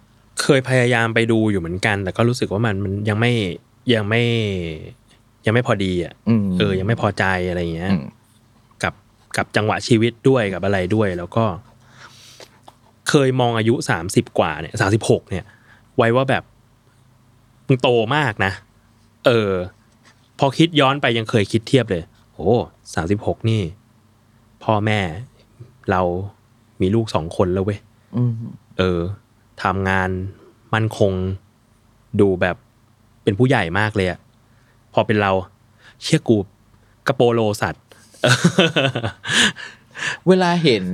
เคยพยายามไปดูอยู่เหมือนกัน แต่ก็รู้สึกว่ามันมันยังไม่ยังไม่ ยังไม่พอดีอะอืมเออ ยังไม่พอใจอะไรเงี้ยอืมกับกับจังหวะชีวิตด้วยกับอะไรด้วย แล้วก็ เคยมองอายุสามสิบกว่าเนี่ยสาสิบหกเนี่ย ไว้ว่าแบบมึงโตมากนะ เออ พอคิดย้อนไปยังเคยคิดเทียบเลยโอ้สามสิบหกนี่ พ่อแม่เรามีลูกสองคนแล้วเว้ยอืมเออทำงานมั่นคงดูแบบเป็นผู้ใหญ่มากเลยอะ พอเป็นเรา เชี่ยกูกระโปโลสัตว์ เวลาเห็น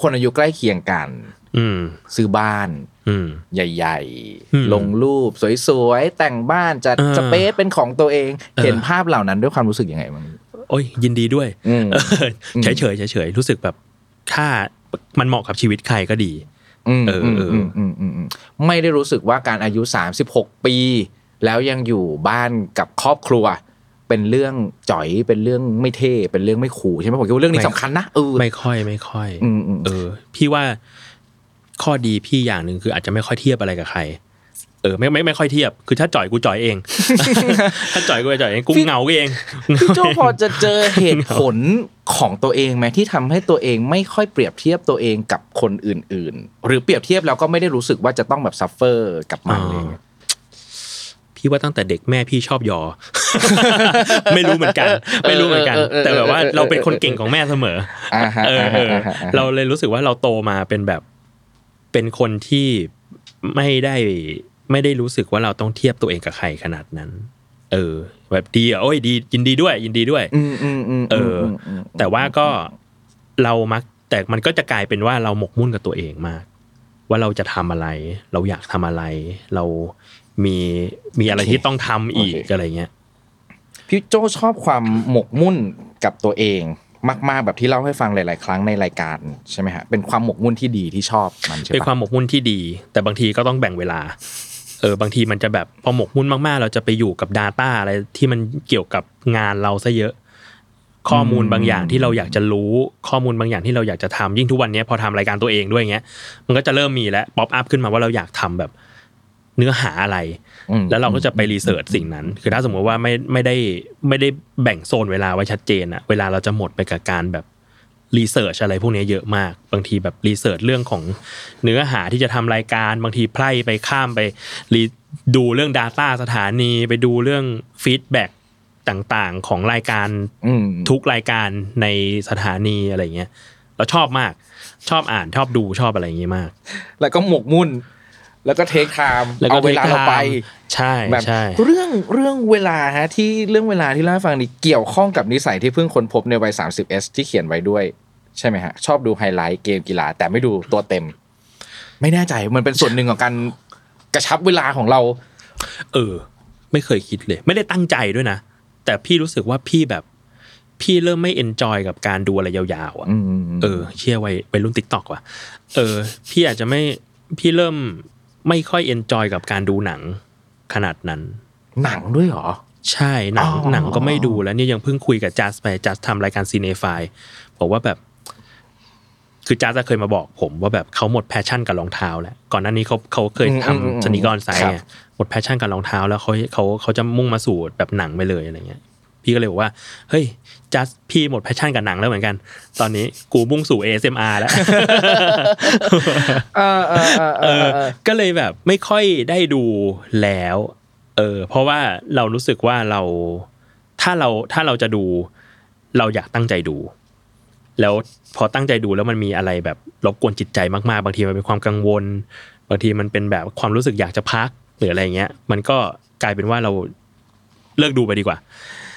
คนอายุใกล้เคียงกัน อืมซื้อบ้าน อืมใหญ่อืมๆลงรูป สวยๆ แต่งบ้านจัดเออสเปซเป็นของตัวเองเออเห็นภาพเหล่านั้นด้วยความรู้สึกยังไงบ้างโอ้ยยินดีด้วยอืมเฉยเฉยๆเฉยๆรู้สึกแบบถ้ามันเหมาะกับชีวิตใครก็ดีอืมเอออืมเอออืมอืมอืมอืมไม่ได้รู้สึกว่าการอายุ36ปี แล้วยังอยู่บ้านกับครอบครัว เป็นเรื่องจ่อยเป็นเรื่องไม่เท่เป็นเรื่องไม่ขู่ใช่ไหมผมคิดว่าเรื่องนี้สำคัญนะเออไม่ค่อยไม่ค่อยอืมอืมเออ พี่ว่าข้อดีพี่อย่างหนึ่งคืออาจจะไม่ค่อยเทียบอะไรกับใครเออไม่ไม่ไม่ค่อยเทียบคือถ้าจ่อยกูจ่อยเอง ถ้าจ่อยกูจ่อยเองกูเหงาเองพี่โจพอจะเจอเหตุผลของตัวเองไหมที่ทำให้ตัวเองไม่ค่อยเปรียบเทียบตัวเองกับคนอื่น ๆ หรือเปรียบเทียบแล้วก็ไม่ได้รู้สึกว่าจะต้องแบบ suffer กับมันอะไรอย่างเงี้ย พี่ว่าตั้งแต่เด็กแม่พี่ชอบยอ ไม่รู้เหมือนกัน ไม่รู้เหมือนกันเออเออเออแต่แบบว่าเราเป็นคนเก่งของแม่เสมออ่าฮะเอออ่าเอฮะออ่าฮะอ่าฮะเราเลยรู้สึกว่าเราโตมาเป็นแบบเป็นคนที่ไม่ได้ไม่ได้รู้สึกว่าเราต้องเทียบตัวเองกับใครขนาดนั้น เออ แบบดีอะโอ้ยดียินดีด้วย ยินดีด้วยอืมอืมอืมเอออมอืมแต่ว่าก็เรามักแต่มันก็จะกลายเป็นว่าเราหมกมุ่นกับตัวเองมาก ว่าเราจะทำอะไร เราอยากทำอะไร เรา มีมีอะไรที่ต้องทำอีกอะไรเงี้ยพี่โจชอบความหมกมุ่นกับตัวเองมากๆแบบที่เล่าให้ฟังหลาย ๆ ครั้งในรายการใช่ไหมฮะเป็นความหมกมุ่นที่ดีที่ชอบมันใช่เป็นควาปะมหมกมุ่นที่ดี แต่บางทีก็ต้องแบ่งเวลาเออบางทีมันจะแบบพอหมกมุ่นมาก ๆ เราจะไปอยู่กับ Data อะไรที่มันเกี่ยวกับงานเราซะเยอะ ข้อมูลบางอย่างที่เราอยากจะรู้ข้อมูลบางอย่างที่เราอยากจะทำยิ่งทุกวันนี้พอทำรายการตัวเองด้วยเงี้ยมันก็จะเริ่มมีแล้ว pop up ขึ้นมาว่าเราอยากทำแบบ เนื้อหาอะไรอืมแล้วเราก็จะไป research สิ่งนั้น คือถ้าสมมติว่าไม่ไม่ได้ไม่ได้แบ่งโซนเวลาไว้ชัดเจนอะเวลาเราจะหมดไปกับการแบบ research อะไรพวกนี้เยอะมาก บางทีแบบ research เรื่องของเนื้อหาที่จะทำรายการ บางทีไพล่ไปข้ามไปรีดูเรื่อง Data สถานีไปดูเรื่อง feedback ต่างๆของรายการอืมทุกรายการในสถานีอะไรเงี้ยเราชอบมากชอบอ่านชอบดูชอบอะไรอย่างงี้มาก แล้วก็หมกมุ่น แล้วก็ take time แล้วก็เอาเวลาเราไป ใช่แบบใช่เรื่องเรื่องเวลาฮะที่เรื่องเวลาที่เล่าให้ฟังนี่เกี่ยวข้องกับนิสัยที่เพิ่งค้นพบในวัย 30s ที่เขียนไว้ด้วย ใช่ไหมฮะ ชอบดูไฮไลท์เกมกีฬา แต่ไม่ดูตัวเต็ม ไม่แน่ใจมันเป็นส่วนหนึ่งของการกระชับเวลาของเรา เออ ไม่เคยคิดเลย ไม่ได้ตั้งใจด้วยนะแต่พี่รู้สึกว่าพี่แบบพี่เริ่มไม่ enjoy กับการดูอะไรยาวๆอะอืมเออเชื่อวัยรุ่น TikTok ว่ะเออ พี่อาจจะไม่พี่เริ่ม ไม่ค่อย enjoy กับการดูหนังขนาดนั้น หนังด้วยเหรอ ใช่หนังอ๋อหนังก็ไม่ดูแล้วนี่ยังเพิ่งคุยกับจัสไปจัสทำรายการ Cinephile บอกว่าแบบ คือจัสเคยมาบอกผมว่าแบบเขาหมด passion กับรองเท้าแล้วก่อนหน้านี้เขาเขาเคยทำสนิกอนไซด์ไงหมด passion กับรองเท้า แล้วเขาเขาเขาจะมุ่งมาสู่แบบหนังไปเลยอะไรเงี้ย พี่ก็เลยบอกว่า เฮ้ย จัสพี่หมด passion กับหนังแล้วเหมือนกัน ตอนนี้กูมุ่งสู่ ASMR แล้วเออเออเออเอเอออเออก็เลยแบบไม่ค่อยได้ดูแล้ว เออ เพราะว่าเรารู้สึกว่าเราถ้าเราถ้าเราจะดู เราอยากตั้งใจดู แล้วพอตั้งใจดูแล้วมันมีอะไรแบบรบกวนจิตใจมากๆ บางทีมันเป็นความกังวล บางทีมันเป็นแบบความรู้สึกอยากจะพักหรืออะไรเงี้ย มันก็กลายเป็นว่าเราเลิกดูไปดีกว่า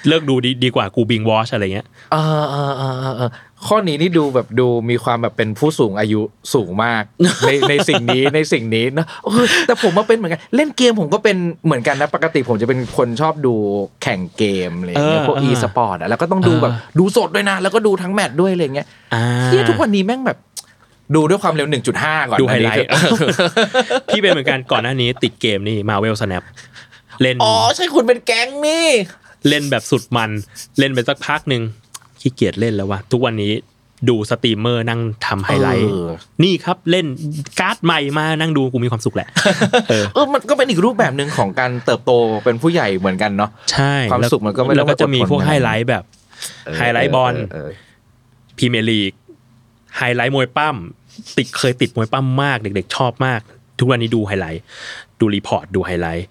เลิกดูดีดีกว่ากู binge watch อะไรเงี้ยเออเออเออเออเออข้อนี้นี่ดูแบบดูมีความแบบเป็นผู้สูงอายุสูงมาก ในในสิ่งนี้ในสิ่งนี้นะเออแต่ผมมาเป็นเหมือนกัน เล่นเกมผมก็เป็นเหมือนกันนะปกติผมจะเป็นคนชอบดูแข่งเกมอะไรอย่างเงี้ยเออพวกเออ e สปอร์ตอะแล้วก็ต้องดูแบบเออดูสดด้วยนะ แล้วก็ดูทั้งแมตช์ด้วยอะไรเงี้ยอ่าที่ทุกวันนี้แม่งแบบดูด้วยความเร็ว 1.5 ก่อนดูไฮอันไลนี้ท์คือพี่เป็นเหมือนกันก่อนหน้านี้ติดเกมนี่ Marvel Snapเล่นอ๋อใช่คุณเป็นแก๊งนี่ เล่นแบบสุดมัน เล่นไปสักพักหนึ่งขี้เกียจเล่นแล้ววะทุกวันนี้ดูสตรีมเมอร์นั่งทำไฮไลท์เออนี่ครับเล่นการ์ดใหม่มานั่งดูกูมีความสุขแหละเออเออมันก็เป็นอีกรูปแบบหนึ่งของการเติบโตเป็นผู้ใหญ่เหมือนกันเนาะใช่ความสุขมันก็ไม่ต้องแล้วก็จะมีพวกอดทนไฮไลท์แบบไฮไลท์บอลเออพรีเมียร์ลีกไฮไลท์มวยปล้ำติดเคยติดมวยปล้ำมาก เด็ก ๆ ชอบมาก ทุกวันนี้ดูไฮไลท์ดู report ดูไฮไลท์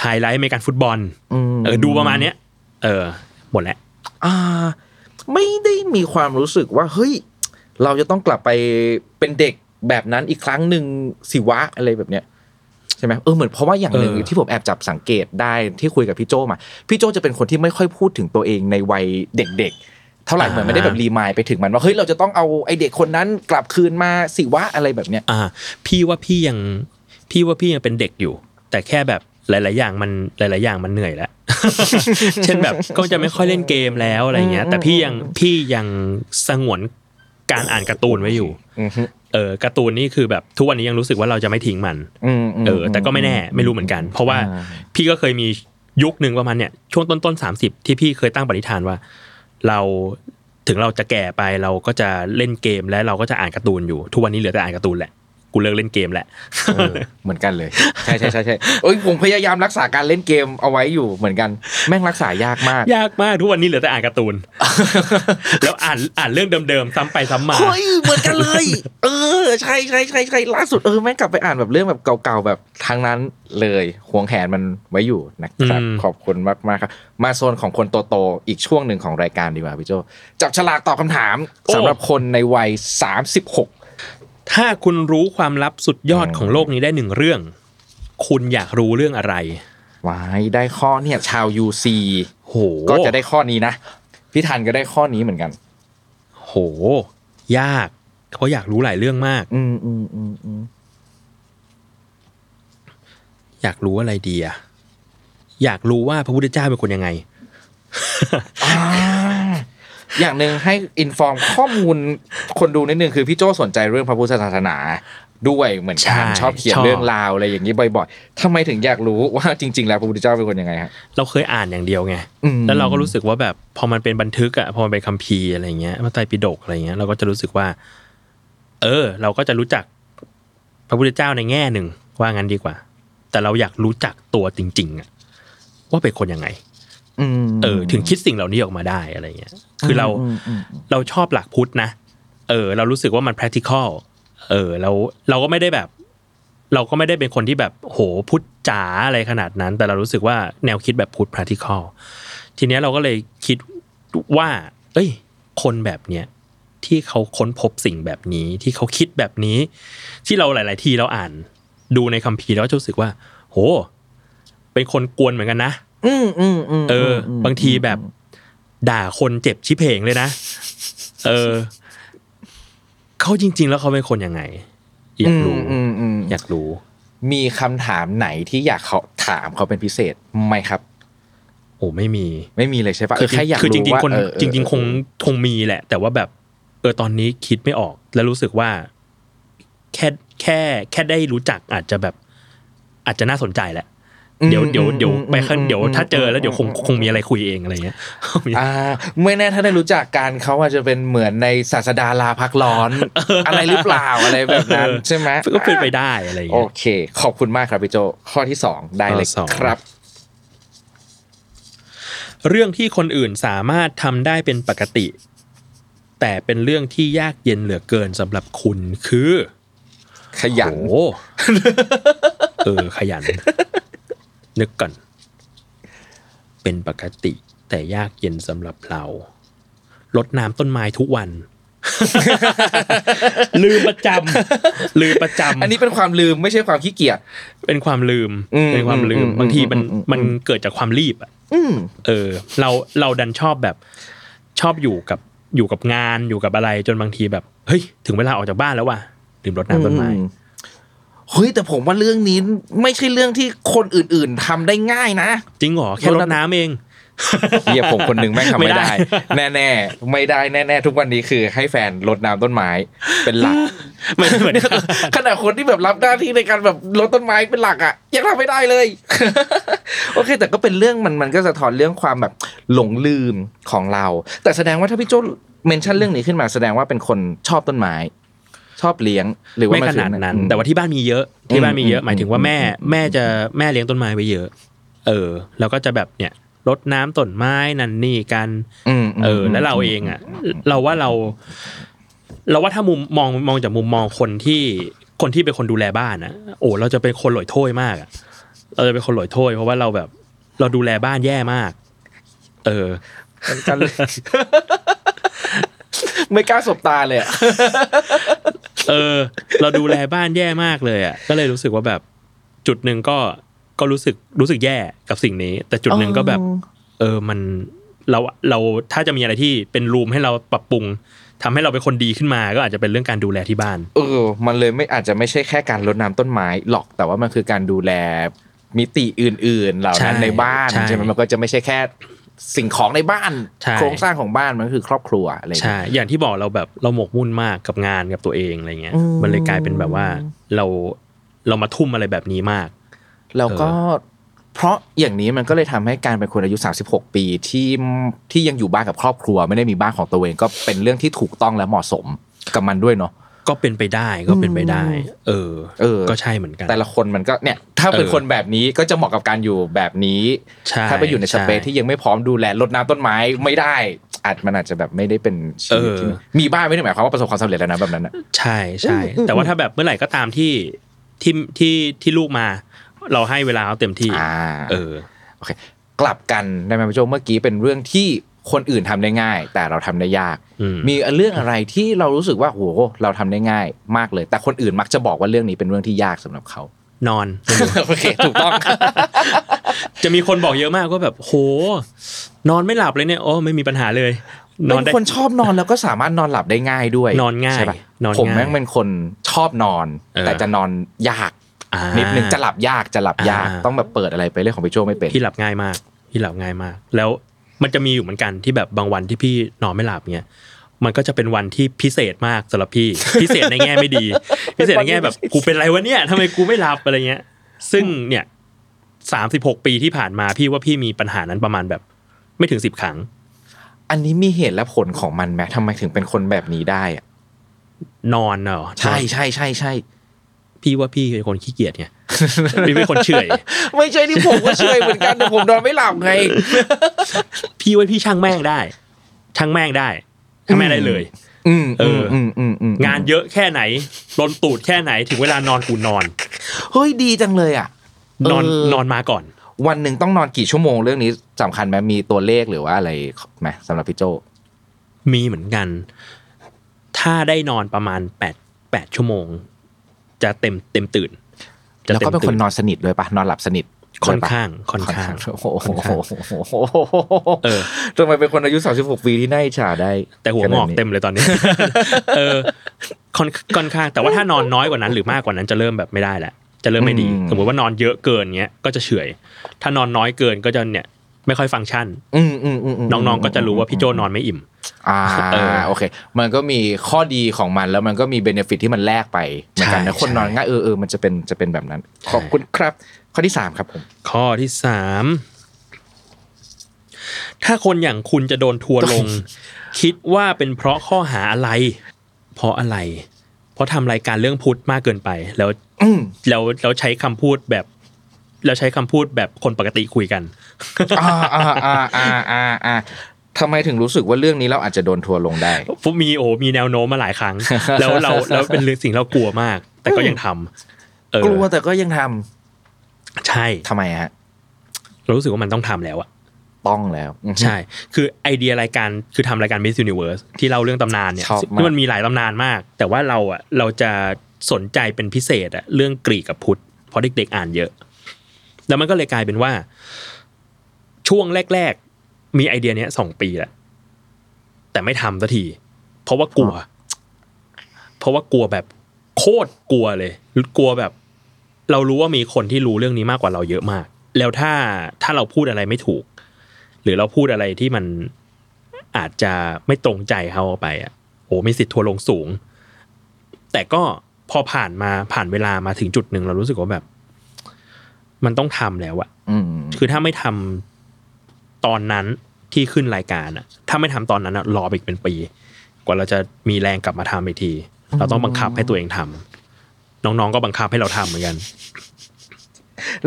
ไฮไลท์อเมริกันฟุตบอลอืมเออดูประมาณเนี้ย เออหมดแล้วอ่า ไม่ได้มีความรู้สึกว่าเฮ้ย เราจะต้องกลับไปเป็นเด็กแบบนั้นอีกครั้งหนึ่งสิวะอะไรแบบเนี้ยใช่ไหมเออเหมือนเพราะว่าอย่างหนึ่งเออที่ผมแอบจับสังเกตได้ที่คุยกับพี่โจมาพี่โจจะเป็นคนที่ไม่ค่อยพูดถึงตัวเองในวัยเด็ก ๆ เท่าไหร่เหมือนไม่ได้แบบ remind ไปถึงมันว่าเฮ้ยเราจะต้องเอาไอ้เด็กคนนั้นกลับคืนมาสิวะอะไรแบบเนี้ยอ่า พี่ว่าพี่ยังพี่ว่าพี่ยังเป็นเด็กอยู่ แต่แค่แบบหลาย ๆ อย่างมันหลาย ๆ อย่างมันเหนื่อยแล้ว เช่นแบบก็จะไม่ค่อยเล่นเกมแล้วอะไรเงี้ย แต่พี่ยังพี่ยังสงวนการอ่านการ์ตูนไว้อยู่อือฮึเออการ์ตูนนี่คือแบบทุกวันนี้ยังรู้สึกว่าเราจะไม่ทิ้งมันอืมมเออ แต่ก็ไม่แน่ไม่รู้เหมือนกัน เพราะว่าอ่าพี่ก็เคยมียุคหนึ่งประมาณเนี่ยช่วงต้นต้นสามสิบที่พี่เคยตั้งปณิธานว่า เราถึงเราจะแก่ไปเราก็จะเล่นเกมและเราก็จะอ่านการ์ตูนอยู่ ทุกวันนี้เหลือแต่อ่านการ์ตูนแหละ กูเลิกเล่นเกมแหละเออเหมือนกันเลยใช่ใช่ใช่ใช่เอ้ยผมพยายามรักษาการเล่นเกมเอาไว้อยู่เหมือนกัน แม่งรักษายากมาก ยากมากทุกวันนี้เหลือแต่อ่านการ์ตูน แล้วอ่านอ่านเรื่องเดิมๆซ้ำไปซ้ำมาเฮ้ยเหมือนกันเลย เออใช่ใช่ใช่ใช่ล่าสุดเออแม่งกลับไปอ่านแบบเรื่องแบบเก่าๆแบบทางนั้นเลยห่วงแหนมันไว้อยู่นะครับอืมขอบคุณมากมากๆครับ มาโซนของคนโตๆอีกช่วงหนึ่งของรายการดีกว่าพี่โจจับฉลากตอบคำถามสำหรับคนในวัย 36 ถ้าคุณรู้ความลับสุดยอดของโลกนี้ได้หนึ่งเรื่อง คุณอยากรู้เรื่องอะไรวายได้ข้อเนี่ยชาว UC โหก็จะได้ข้อนี้นะพี่ทันก็ได้ข้อนี้เหมือนกัน โห ยากเขาอยากรู้หลายเรื่องมาก อืมอืมอืมอืมอยากรู้อะไรดีอะอยากรู้ว่าพระพุทธเจ้าเป็นคนยังไง อ่าอย่างหนึ่งให้อินฟอร์มข้อมูลคนดูนิดนึงคือพี่โจสนใจเรื่องพระพุทธศาสนาด้วยเหมือนใช่กันชอบเขียนชอบเรื่องราวอะไรอย่างนี้บ่อยๆทำไมถึงอยากรู้ว่าจริง ๆ แล้วพระพุทธเจ้าเป็นคนยังไงฮะเราเคยอ่านอย่างเดียวไงอืมแล้วเราก็รู้สึกว่าแบบพอมันเป็นบันทึกอะพอมันเป็นคัมภีร์อะไรเงี้ยพระไตรปิฎกอะไรเงี้ยเราก็จะรู้สึกว่า เออ เราก็จะรู้จักพระพุทธเจ้าในแง่หนึ่งว่างั้นดีกว่า แต่เราอยากรู้จักตัวจริง ๆอะว่าเป็นคนยังไงอืม เออ ถึงคิดสิ่งเหล่านี้ออกมาได้อะไรเงี้ย คือเรามอืมเราชอบหลักพุทธนะ เออ เรารู้สึกว่ามัน practical เออเราเราก็ไม่ได้แบบ เราก็ไม่ได้เป็นคนที่แบบโหพุทธจ๋าอะไรขนาดนั้น แต่เรารู้สึกว่าแนวคิดแบบพุทธ practical ทีเนี้ยเราก็เลยคิดว่า เอ้ย คนแบบเนี้ยที่เขาค้นพบสิ่งแบบนี้ที่เขาคิดแบบนี้ ที่เราหลาย ๆ ทีเราอ่าน ดูในคัมภีร์แล้วก็จะรู้สึกว่า โห เป็นคนกวนเหมือนกันนะ อืมอืมอืมเอออ บางทีแบบ ด่าคนเจ็บชิบเพงเลยนะ เออเขาจริง ๆ แล้วเขาเป็นคนยังไง อยากรู้อืมอืมอยากรู้ มีคำถามไหนที่อยากเขาถามเขาเป็นพิเศษไหมครับ โอ้ไม่มี ไม่มีเลยใช่ปะคือแค่อยากคือจรู้ริงว่าๆคนเออเออจริง ๆ คงคงมีแหละ แต่ว่าแบบ เออตอนนี้คิดไม่ออก แล้วรู้สึกว่า แค่แค่แค่ได้รู้จักอาจจะแบบ อาจจะน่าสนใจแหละ เดี๋ยวเดี๋ยวเดี๋ยวไปข้างเดี๋ยวถ้าเจอแล้วเดี๋ยวคงคงมีอะไรคุยเองอะไรเงี้ยอ่าไม่แน่ถ้าได้รู้จักกันเขาอาจจะเป็นเหมือนในศาสดาลาพักร้อน อะไรหรือเปล่าอะไรแบบนั้นใช่ไหมก็เป็นไปได้อะไรโอเงี้ยเค ขอบคุณมากครับพี่โจข้อที่สองได้เลยข้อสองครับเรื่องที่คนอื่นสามารถทำได้เป็นปกติ แต่เป็นเรื่องที่ยากเย็นเหลือเกินสำหรับคุณคือ ขยันโอ้เออขยัน นึกก่อน เป็นปกติแต่ยากเย็นสำหรับเราลดน้ำต้นไม้ทุกวัน ลืมประจำลืมประจำอันนี้เป็นความลืมไม่ใช่ความขี้เกียจเป็นความลืมอืมเป็นความลือืมมบางทีมันอืมอืมมันเกิดจากความรีบอะอืมเออ เราเราดันชอบแบบชอบอยู่กับอยู่กับงานอยู่กับอะไรจนบางทีแบบ เฮ้ย ถึงเวลาออกจากบ้านแล้วว่ะลืมรดน้ำต้นไม้อื เฮ้ยแต่ผมว่าเรื่องนี้ไม่ใช่เรื่องที่คนอื่นๆทำได้ง่ายนะ จริงเหรอแค่รดน้ำเองเฮียผมคนหนึ่งแม่งทำไม่ไม่ได้ได้ แน่ๆไม่ได้แน่ๆทุกวันนี้คือให้แฟนรดน้ำต้นไม้เป็นหลักไม่เหมือนกันขณะคนที่แบบรับหน้าที่ในการแบบรดต้นไม้เป็นหลักอะยังทำไม่ได้เลย โอเค แต่ก็เป็นเรื่องมันมันก็สะท้อนเรื่องความแบบหลงลืมของเรา แต่แสดงว่าถ้าพี่โจเมนชั่นเรื่องนี้ขึ้นมาแสดงว่าเป็นคนชอบต้นไม้ ชอบเลี้ยง หรือว่าไม่มัขนาดนั้นอืมแต่ว่าที่บ้านมีเยอะที่บ้านมีเยอะอืมหมายถึงว่าแม่อืมแม่จะแม่เลี้ยงต้นไม้ไว้เยอะ เออ แล้วก็จะแบบเนี่ยรดน้ำต้นไม้นั่นนี่กันอืมเออ แล้วเราเองอะ เราว่าเรา เราว่าถ้ามุมมองมองจากมุมมองคนที่คนที่เป็นคนดูแลบ้านนะโอ้เราจะเป็นคนหลอยโถ้ยมากอะ เราจะเป็นคนหลอยโถ้ยเพราะว่าเราแบบ เราดูแลบ้านแย่มาก เออกันเลยไม่กล้าสบตาเลยอะ เออ เราดูแลบ้านแย่มากเลยอะก็เลยรู้สึกว่าแบบจุดหนึ่งก็ก็รู้สึกรู้สึกแย่กับสิ่งนี้ แต่จุดหนึ่งก็แบบ เออมันเราเราถ้าจะมีอะไรที่เป็นรูมให้เราปรับปรุงทำให้เราเป็นคนดีขึ้นมาก็อาจจะเป็นเรื่องการดูแลที่บ้าน เออ มันเลยไม่อาจจะไม่ใช่แค่การรดน้ำต้นไม้หรอกแต่ว่ามันคือการดูแลมิติอื่นๆ เหล่านั้นใช่ในบ้านใช่ใช่ไหมมันก็จะไม่ใช่แค่ สิ่งของในบ้านใช่โครงสร้างของบ้านมันก็คือครอบครัวอะไรอย่างใช่เงี้ยอย่างที่บอกเราแบบเราหมกมุ่นมากกับงานกับตัวเองอะไรเงี้ยอืมมันเลยกลายเป็นแบบว่าเราเรามาทุ่มอะไรแบบนี้มากแล้วก็เพราะอย่างนี้มันก็เลยทำให้การเป็นคนอายุ 36 ปีที่ที่ยังอยู่บ้านกับครอบครัว ไม่ได้มีบ้านของตัวเองก็เป็นเรื่องที่ถูกต้องและเหมาะสมกับมันด้วยเนาะ ก็เป็นไปได้ก็เป็นไปได้ เออ เออ ก็ใช่เหมือนกัน แต่ละคนมันก็เนี่ย ถ้าเป็นเออคนแบบนี้ก็จะเหมาะกับการอยู่แบบนี้ใช่ถ้าไปอยู่ในสเปซใช่ที่ยังไม่พร้อมดูแลรดน้ำต้นไม้ไม่ได้อาจมันอาจจะแบบไม่ได้เป็นชีวิตที่เออมีบ้านไม่ได้หมายความว่าประสบความสำเร็จแล้วนะแบบนั้นนะใช่ใช่อืมแต่ว่าถ้าแบบเมื่อไหร่ก็ตามที่ที่ที่ที่ลูกมา เราให้เวลาเขาเต็มที่อ่าเออโอเคกลับกันในแมนโจเมื่อกี้เป็นเรื่องที่ คนอื่นทำได้ง่าย แต่เราทำได้ยากอืมมีเรื่องอะไรที่เรารู้สึกว่าโหเราทำได้ง่ายมากเลย แต่คนอื่นมักจะบอกว่าเรื่องนี้เป็นเรื่องที่ยากสำหรับเขานอนโอเคถูกต้องจะมีคนบอกเยอะมากว่าแบบโห นอนไม่หลับเลยเนี่ยโอ้ไม่มีปัญหาเลย นอนเป็นได้คนชอบนอนแล้วก็สามารถนอนหลับได้ง่ายด้วย นอนง่ายใช่ปะนอนผมง่ายแม่งเป็นคนชอบนอนเออแต่จะนอนยากอ่านิดนึงจะหลับยากจะหลับยากอ่าต้องแบบเปิดอะไรไปเรื่องของพี่โจไม่เป็นพี่หลับง่ายมากพี่หลับง่ายมาก แล้ว มันจะมีอยู่เหมือนกันที่แบบบางวันที่พี่นอนไม่หลับเงี้ยมันก็จะเป็นวันที่พิเศษมากสำหรับพี่ พิเศษในแง่ไม่ดี พิเศษในแง่แบบกูเป็นไรวะเนี่ยทำไมกูไม่หลับอะไรเงี้ย ซึ่งเนี่ยสามสิบหกปีที่ผ่านมาพี่ว่าพี่มีปัญหานั้นประมาณแบบ ไม่ถึงสิบครั้ง อันนี้มีเหตุและผลของมันไหมทำไมถึงเป็นคนแบบนี้ได้อะนอนเนอะใช่ใช่ใช่ใช่พี่ว่าพี่เป็นคนขี้เกียจไง พี่เป็นคนเฉอยไม่ใช่ที่ผมก็เชื่อเหมือนกันแต่ผมนอนไม่หลับไง พี่ว่าพี่ช่างแม่งได้ ช่างแม่งได้ช่างแม่งได้เลยอืมเอออืมอืมอืมงานเยอะแค่ไหนลนตูดแค่ไหนถึงเวลานอนกูนอน เฮ้ยดีจังเลยอะนอนเออนอนมาก่อน วันหนึ่งต้องนอนกี่ชั่วโมงเรื่องนี้สำคัญไหมมีตัวเลขหรือว่าอะไรไหมสำหรับพี่โจมีเหมือนกัน ถ้าได้นอนประมาณแปดแปดชั่วโมง จะเต็มเต็มตื่นจะ แล้วเต็ก็มเป็นคตื่นนอนสนิทด้วยปะนอนหลับสนิทค่อนด้วยปะข้างค่อนข้างโอ้โหค่อนข้างเออทำไมเป็นคนอายุ36ปีที่น่าอิจฉาได้ แต่หัวงอกเต็มเลยตอนนี้ เออค่อนค่อนข้าง แต่ว่าถ้านอนน้อยกว่านั้นหรือมากกว่านั้นจะเริ่มแบบไม่ได้แหละจะเริ่มไม่ดี สมมติว่านอนเยอะเกินเงี้ยก็จะเฉื่อยถ้านอนน้อยเกินก็จะเนี่ย ไม่ค่อยฟังก์ชันอืมอืมอืมมน้องๆก็จะรู้ว่าพี่โจนอนไม่อิ่ม อ่าเออโอเค มันก็มีข้อดีของมันแล้วมันก็มีเบนฟิตที่มันแลกไปเหมือนกันนะใช่คนนอนใช่ง่ายเออเออมันจะเป็นจะเป็นแบบนั้น ขอบคุณครับ ข้อที่สามครับผมข้อที่สามถ้าคนอย่างคุณจะโดนทัวร์ลง คิดว่าเป็นเพราะข้อหาอะไร เพราะอะไร เพราะทำรายการเรื่องพุทธมากเกินไป แล้วอืมแล้วแล้วใช้คำพูดแบบ แล้วใช้คำพูดแบบคนปกติคุยกันอ่าอ่าอ่าอ่าอ่าอ่าทำไมถึงรู้สึกว่าเรื่องนี้เราอาจจะโดนทัวร์ลงได้ผมมีโอ้มีแนวโน้มมาหลายครั้ง แล้วเราแล้วเป็นเรื่องสิ่งเรากลัวมาก แต่ก็ยังทำเออกลัวแต่ก็ยังทำใช่ทำไมฮะเรารู้สึกว่ามันต้องทำแล้วอะต้องแล้วอือฮึใช่ คือไอเดียรายการคือทำรายการ Miss Universe ที่เล่าเรื่องตำนานเนี่ยชอบมากที่มันมีหลายตำนานมาก แต่ว่าเราอะเราจะสนใจเป็นพิเศษอะเรื่องกรีกกับพุทธเพราะเด็กๆอ่านเยอะ แล้วมันก็เลยกลายเป็นว่า ช่วงแรก ๆ มีไอเดียเนี้ยสองปีแหละแต่ไม่ทำสักที เพราะว่ากลัว เพราะว่ากลัวแบบโคตรกลัวเลยกลัวแบบ เรารู้ว่ามีคนที่รู้เรื่องนี้มากกว่าเราเยอะมาก แล้วถ้าถ้าเราพูดอะไรไม่ถูก หรือเราพูดอะไรที่มันอาจจะไม่ตรงใจเขาเอาไปอะโอ้มีสิทธิ์ทัวลงสูง แต่ก็พอผ่านมาผ่านเวลามาถึงจุดหนึ่งเรารู้สึกว่าแบบ มันต้องทำแล้วอะอืมคือถ้าไม่ทำตอนนั้นที่ขึ้นรายการอะถ้าไม่ทำตอนนั้นอะรอไปอีกเป็นปี กว่าเราจะมีแรงกลับมาทำอีกที เราต้องบังคับให้ตัวเองทำน้องๆก็บังคับให้เราทำเหมือนกัน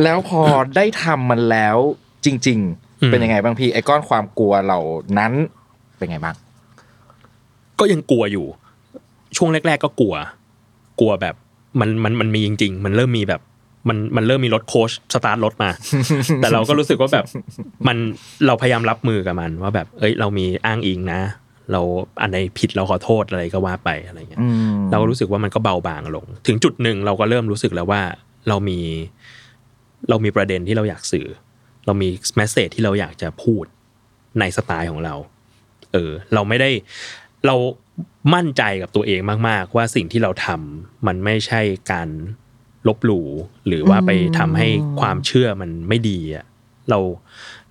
แล้วพอได้ทำมันแล้วจริงอืมๆเป็นยังไงบ้างพี่ไอ้ก้อนความกลัวเหล่านั้นเป็นไงบ้าง ก็ยังกลัวอยู่ ช่วงแรก ๆ ก็กลัว กลัวแบบมันมันมันมีจริง ๆ มันเริ่มมีแบบ มันมันเริ่มมีรถโค้ชสตาร์ทรถมา แต่เราก็รู้สึกว่าแบบมันเราพยายามรับมือกับมัน ว่าแบบเอ้ยเรามีอ้างอิงนะ เราอันไหนผิดเราขอโทษอะไรก็ว่าไปอะไรเงี้ยอืมเราก็รู้สึกว่ามันก็เบาบางลง ถึงจุดหนึ่งเราก็เริ่มรู้สึกแล้วว่าเรามี เรามีประเด็นที่เราอยากสื่อ เรามีแมสเซจที่เราอยากจะพูดในสไตล์ของเรา เออ เราไม่ได้เรามั่นใจกับตัวเองมาก ๆ ว่าสิ่งที่เราทำมันไม่ใช่การ ลบหลู่หรือว่าไปทำให้ความเชื่อมันไม่ดีอะเรา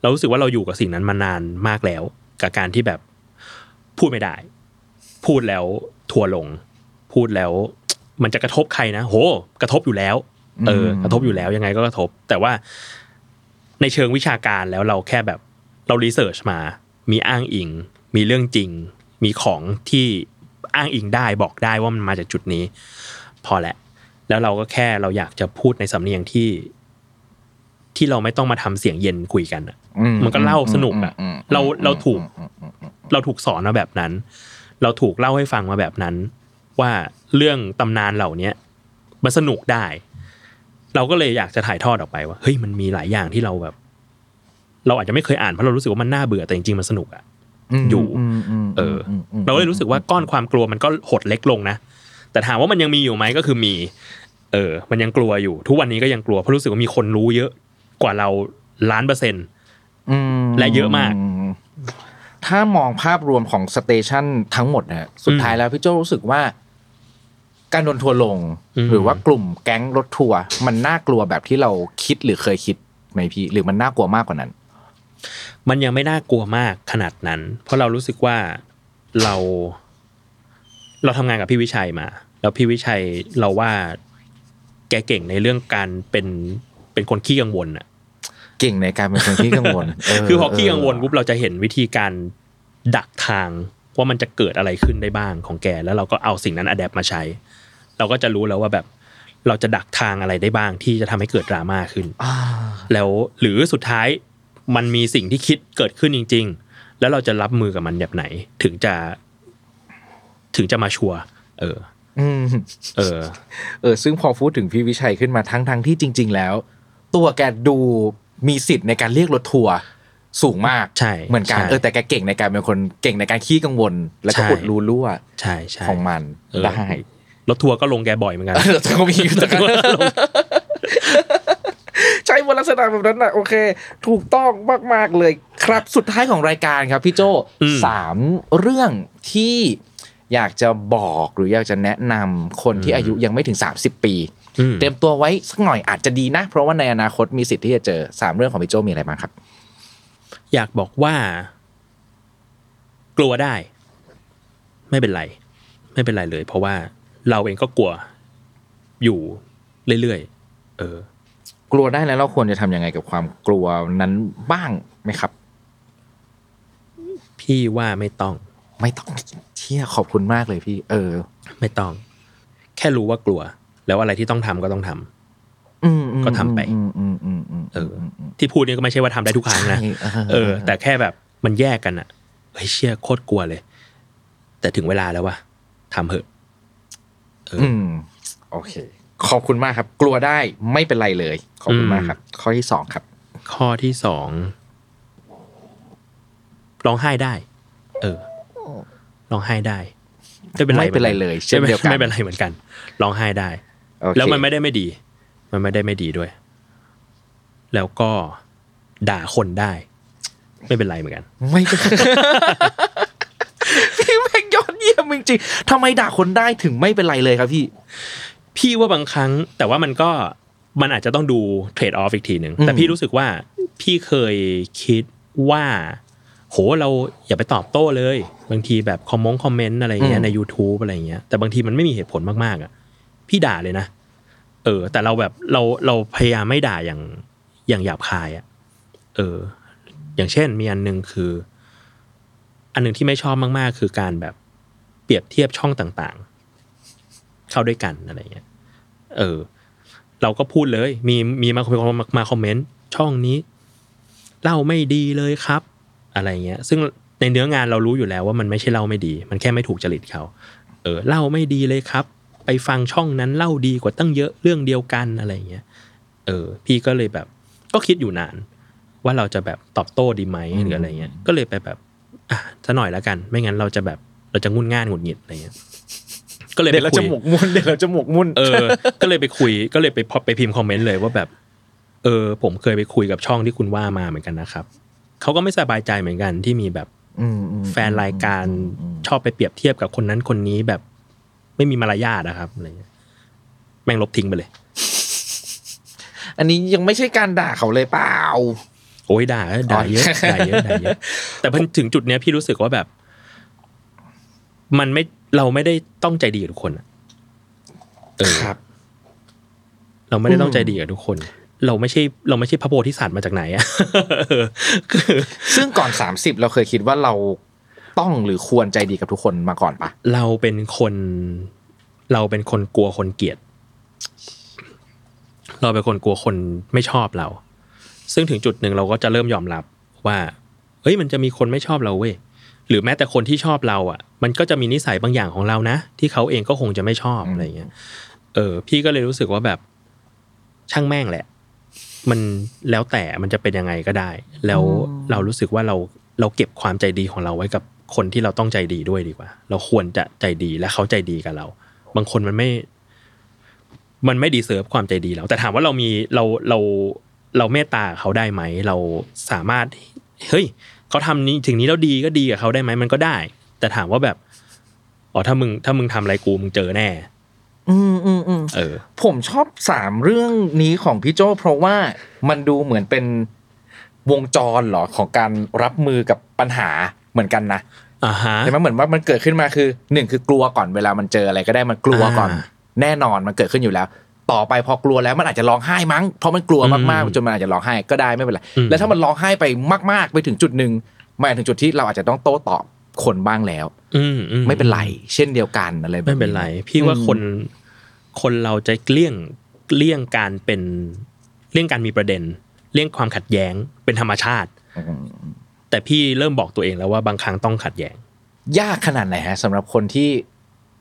เรารู้สึกว่าเราอยู่กับสิ่งนั้นมานานมากแล้ว กับการที่แบบพูดไม่ได้ พูดแล้วทัวร์ลง พูดแล้ว มันจะกระทบใครนะ โห กระทบอยู่แล้ว เออ กระทบอยู่แล้วยังไงก็กระทบ แต่ว่าในเชิงวิชาการแล้วเราแค่แบบเรารีเสิร์ชมา มีอ้างอิง มีเรื่องจริง มีของที่อ้างอิงได้บอกได้ว่ามันมาจากจุดนี้ พอแหละ แล้วเราก็แค่เราอยากจะพูดในสำเนียงที่ ที่เราไม่ต้องมาทำเสียงเย็นคุยกันอะอืมันก็เล่าสนุกอะอืมเราเราถูกอืมอืมอืมเราถูกสอนมาแบบนั้น เราถูกเล่าให้ฟังมาแบบนั้น ว่าเรื่องตำนานเหล่าเนี้ยมันสนุกได้ เราก็เลยอยากจะถ่ายทอดออกไปว่าเฮ้ยมันมีหลายอย่างที่เราแบบ เราอาจจะไม่เคยอ่านเพราะเรารู้สึกว่ามันน่าเบื่อแต่จริงๆมันสนุกอะอยู่มมเอออมมเราก็เลยรู้สึกว่าก้อนความกลัวมันก็หดเล็กลงนะ แต่ถามว่ามันยังมีอยู่ไหมก็คือมี เออ มันยังกลัวอยู่ ทุกวันนี้ก็ยังกลัวเพราะรู้สึกว่ามีคนรู้เยอะกว่าเราล้านเปอร์เซ็นต์อืมและเยอะมาก ถ้ามองภาพรวมของ station ทั้งหมดนะสุดท้ายแล้วพี่โจรู้สึกว่า การโดนทัวร์ลงอืมหรือว่ากลุ่มแก๊งรถทัวร์มันน่ากลัวแบบที่เราคิดหรือเคยคิดไหมพี่ หรือมันน่ากลัวมากกว่านั้น มันยังไม่น่ากลัวมากขนาดนั้น เพราะเรารู้สึกว่าเรา เราทำงานกับพี่วิชัยมา แล้วพี่วิชัยเราว่าแกเก่งในเรื่องการเป็นเป็นคนขี้กังวลอะเก่งในการเป็นคนที่กังวลเคือพอขี้กังวลปุ๊บเราจะเห็นวิธีการดักทางว่ามันจะเกิดอะไรขึ้นได้บ้างของแกแล้วเราก็เอาสิ่งนั้นอัดแอปมาใช้ เราก็จะรู้แล้วว่าแบบเราจะดักทางอะไรได้บ้างที่จะทำให้เกิดดราม่าขึ้นอ่าแล้วหรือสุดท้ายมันมีสิ่งที่คิดเกิดขึ้นจริง ๆ แล้วเราจะรับมือกับมันแบบไหน ถึงจะ ถึงจะมาชัวร์เอออืม เออ เออ ซึ่งพอพูดถึงพี่วิชัยขึ้นมาทั้งทั้งที่จริง ๆ แล้ว ตัวแกดูมีสิทธิ์ในการเรียกรถทัวร์สูงมากใช่เหมือนกันใช่เออแต่แกเก่งในการเป็นคนเก่งในการขี้กังวล แล้วก็ใช่อุดรูรั่วใช่ใช่ของมันเออได้รถทัวร์ก็ลงแกบ่อยเหมือนกันเออแต่ก็มีแต่ก็ใช้วนลักษณะแบบนั้นนะโอเค ถูกต้องมาก ๆ เลยครับสุดท้ายของรายการครับพี่โจอืมสามเรื่องที่ อยากจะบอกหรืออยากจะแนะนำคนที่อายุยังไม่ถึง 30 ปีอืมเตรียมตัวไว้สักหน่อยอาจจะดีนะ เพราะว่าในอนาคตมีสิทธิ์ที่จะเจอสามเรื่องของพี่โจมีอะไรบ้างครับ อยากบอกว่า กลัวได้ ไม่เป็นไร ไม่เป็นไรเลย เพราะว่าเราเองก็กลัวอยู่เรื่อยๆเออ กลัวได้แล้วเราควรจะทำยังไงกับความกลัวนั้นบ้างไหมครับ พี่ว่าไม่ต้อง ไม่ต้องเชี่ยขอบคุณมากเลยพี่ เออ ไม่ต้อง แค่รู้ว่ากลัว แล้วอะไรที่ต้องทำก็ต้องทำอืมอืมก็ทำไปอืมอืมอืมอืมเออ ที่พูดนี่ก็ไม่ใช่ว่าทำได้ทุกครั้งนะใช่เออเออ แต่แค่แบบมันแยกกันอะเฮ้ยเชี่ยโคตรกลัวเลย แต่ถึงเวลาแล้ววะทำเหอะอืมโอเค ขอบคุณมากครับ กลัวได้ไม่เป็นไรเลย ขอบคุณมากครับ ข้อที่สองครับ ข้อที่สองร้องไห้ได้ เออ ร้องไห้ได้ไม่เป็นไรไม่เป็นไรเลยเช่นเดียวกันไม่เป็นไรเหมือนกันร้องไห้ได้โอเคแล้วมันไม่ได้ไม่ดี มันไม่ได้ไม่ดีด้วย แล้วก็ด่าคนได้ ไม่เป็นไรเหมือนกัน ไม่พี่แม่งยอดเยี่ยมจริงๆทำไมด่าคนได้ถึงไม่เป็นไรเลยครับพี่ พี่ว่าบางครั้ง แต่ว่ามันก็มันอาจจะต้องดูเทรดออฟอีกทีหนึ่งอืมแต่พี่รู้สึกว่าพี่เคยคิดว่า โหเราอย่าไปตอบโต้เลย บางทีแบบคอมมงคอมเมนต์อะไรเงี้ยใน YouTube อะไรเงี้ยแต่บางทีมันไม่มีเหตุผลมากๆอะพี่ด่าเลยนะเออ แต่เราแบบเราเราพยายามไม่ด่าอย่างอย่างหยาบคายอะเออ อย่างเช่นมีอันหนึ่งคือ อันหนึ่งที่ไม่ชอบมากๆ คือการแบบเปรียบเทียบช่องต่างๆ เข้าด้วยกันอะไรเงี้ยเออ เราก็พูดเลย มีมีมามามาคอมเมนต์ช่องนี้เล่าไม่ดีเลยครับ อะไรเงี้ย ซึ่งในเนื้องานเรารู้อยู่แล้วว่ามันไม่ใช่เล่าไม่ดี มันแค่ไม่ถูกจริตเขา เออเล่าไม่ดีเลยครับ ไปฟังช่องนั้นเล่าดีกว่าตั้งเยอะเรื่องเดียวกันอะไรเงี้ย เออ พี่ก็เลยแบบก็คิดอยู่นาน ว่าเราจะแบบตอบโต้ดีไหมหรืออะไรเงี้ย ก็เลยไปแบบอะซะหน่อยแล้วกัน ไม่งั้นเราจะแบบเราจะงุนง่านหงุดหงิดอะไรเงี้ยก็เลยไปเดี๋ยวเราคุจะยหมกมุ่นเดี๋ยวเราจะหมกมุ่นเออ ก็เลยไปคุยก็เลยไปพอไปพิมพ์คอมเมนต์เลยว่าแบบ เออ ผมเคยไปคุยกับช่องที่คุณว่ามาเหมือนกันนะครับ เขาก็ไม่สบายใจเหมือนกันที่มีแบบอืมอืมแฟนรายการชอบไปเปรียบเทียบกับคนนั้นคนนี้แบบไม่มีมารยาทนะครับอะไรเงี้ยแม่งลบทิ้งไปเลย อันนี้ยังไม่ใช่การด่าเขาเลยเปล่า โอ้ยด่าด่าเยอะด่าเยอะด่าเยอะแต่พอถึงจุดเนี้ยพี่รู้สึกว่าแบบ มันไม่เราไม่ได้ต้องใจดีกับทุกคนอะเออครับ เราไม่ได้ต้องใจดีกับทุกคน เราไม่ใช่เราไม่ใช่พระโพธิสัตว์มาจากไหนอะเออคือซึ่งก่อน 30 เราเคยคิดว่าเราต้องหรือควรใจดีกับทุกคนมาก่อนปะเราเป็นคนเราเป็นคนกลัวคนเกลียด เราเป็นคนกลัวคนไม่ชอบเรา ซึ่งถึงจุดหนึ่งเราก็จะเริ่มยอมรับว่าเฮ้ยมันจะมีคนไม่ชอบเราเว้ยหรือแม้แต่คนที่ชอบเราอะ มันก็จะมีนิสัยบางอย่างของเรานะ ที่เขาเองก็คงจะไม่ชอบอะไรเงี้ย เออ พี่ก็เลยรู้สึกว่าแบบช่างแม่งแหละ มันแล้วแต่มันจะเป็นยังไงก็ได้ แล้วเรารู้สึกว่าเราเราเก็บความใจดีของเราไว้กับคนที่เราต้องใจดีด้วยดีกว่า เราควรจะใจดีและเขาใจดีกับเรา บางคนมันไม่ มันไม่ดีเซิร์ฟความใจดีเราแต่ถามว่าเรามีเราเราเราเมตตาเขาได้ไหม เราสามารถเฮ้ยเขาทำนี้ถึงนี้แล้วดีก็ดีกับเขาได้ไหมมันก็ได้ แต่ถามว่าแบบอ๋อถ้ามึงถ้ามึงทำอะไรกูมึงเจอแน่ อืมอืมอืมเออ ผมชอบสามเรื่องนี้ของพี่โจเพราะว่ามันดูเหมือนเป็นวงจรเหรอของการรับมือกับปัญหาเหมือนกันนะอ่าฮะใช่ไหมเหมือนว่ามันเกิดขึ้นมาคือหนึ่งคือกลัวก่อนเวลามันเจออะไรก็ได้มันกลัวก่อนอ่าแน่นอนมันเกิดขึ้นอยู่แล้ว ต่อไปพอกลัวแล้วมันอาจจะร้องไห้มั้งเพราะมันกลัวมากอืมๆจนมันอาจจะร้องไห้ก็ได้ไม่เป็นไรอืมแล้วถ้ามันร้องไห้ไปมาก ๆ ไปถึงจุดหนึ่งมาถึงจุดที่เราอาจจะต้องโต้ตอบ คนบ้างแล้วอืมอืไม่เป็นไร เช่นเดียวกันอะไรแบบไม่เป็นไร พี่ว่าคนคนเราจะเลี่ยงเลี่ยงการเป็นเลี่ยงการมีประเด็น เลี่ยงความขัดแย้งเป็นธรรมชาติอืมแต่พี่เริ่มบอกตัวเองแล้วว่าบางครั้งต้องขัดแย้ง ยากขนาดไหนฮะสำหรับคนที่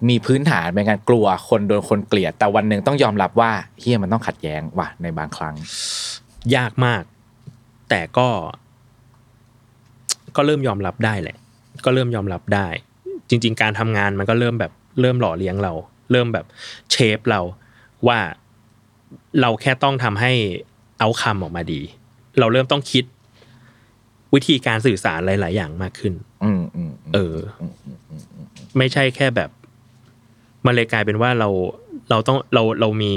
มีพื้นฐานเป็นการกลัวคนโดนคนเกลียด แต่วันหนึ่งต้องยอมรับว่าเฮียมันต้องขัดแย้งว่ะในบางครั้ง ยากมาก แต่ก็ ก็เริ่มยอมรับได้แหละ ก็เริ่มยอมรับได้ จริง ๆ การทำงานมันก็เริ่มแบบเริ่มหล่อเลี้ยงเรา เริ่มแบบเชฟเราว่าเราแค่ต้องทำให้เอาคำออกมาดี เราเริ่มต้องคิดวิธีการสื่อสารหลาย ๆ อย่างมากขึ้นอืมอืมอืมเออ ไม่ใช่แค่แบบ มันเลยกลายเป็นว่าเราเราต้องเราเรามี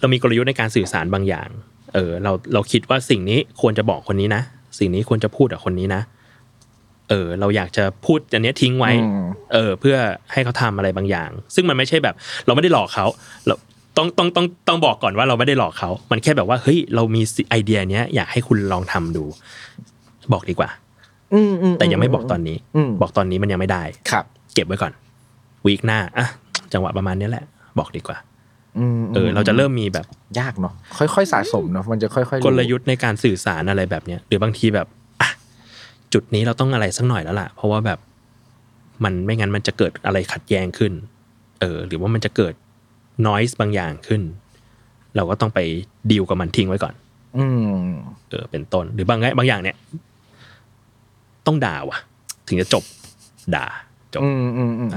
เรามีกลยุทธ์ในการสื่อสารบางอย่าง เออ เราเราคิดว่าสิ่งนี้ควรจะบอกคนนี้นะ สิ่งนี้ควรจะพูดกับคนนี้นะ เออเราอยากจะพูดอันเนี้ยทิ้งไว้อืมเออเพื่อให้เขาทำอะไรบางอย่าง ซึ่งมันไม่ใช่แบบ เราไม่ได้หลอกเขาเราต้องต้องต้องต้องบอกก่อนว่าเราไม่ได้หลอกเขา มันแค่แบบว่าเฮ้ยเรามีไอเดียเนี้ยอยากให้คุณลองทำดู บอกดีกว่า อืมอืมแต่ยังไม่บอกตอนนี้อืมบอกตอนนี้มันยังไม่ได้ครับ เก็บไว้ก่อนวีคหน้าอะจังหวะประมาณนี้แหละ บอกดีกว่าอืมเออเราจะเริ่มมีแบบยากเนาะค่อยๆสะสมเนาะมันจะค่อยๆกลยุทธ์ในการสื่อสารอะไรแบบเนี้ยหรือบางทีแบบอะ จุดนี้เราต้องอะไรสักหน่อยแล้วล่ะ เพราะว่าแบบมันไม่งั้นมันจะเกิดอะไรขัดแย้งขึ้น เออ หรือว่ามันจะเกิดน i ส์บางอย่างขึ้น เราก็ต้องไปดีลกับมันทิ้งไว้ก่อน อืมเออ เป็นต้น หรือบางไงบางอย่างเนี่ย ต้องด่าว่ะ ถึงจะจบด่าจบอืมอืมอืม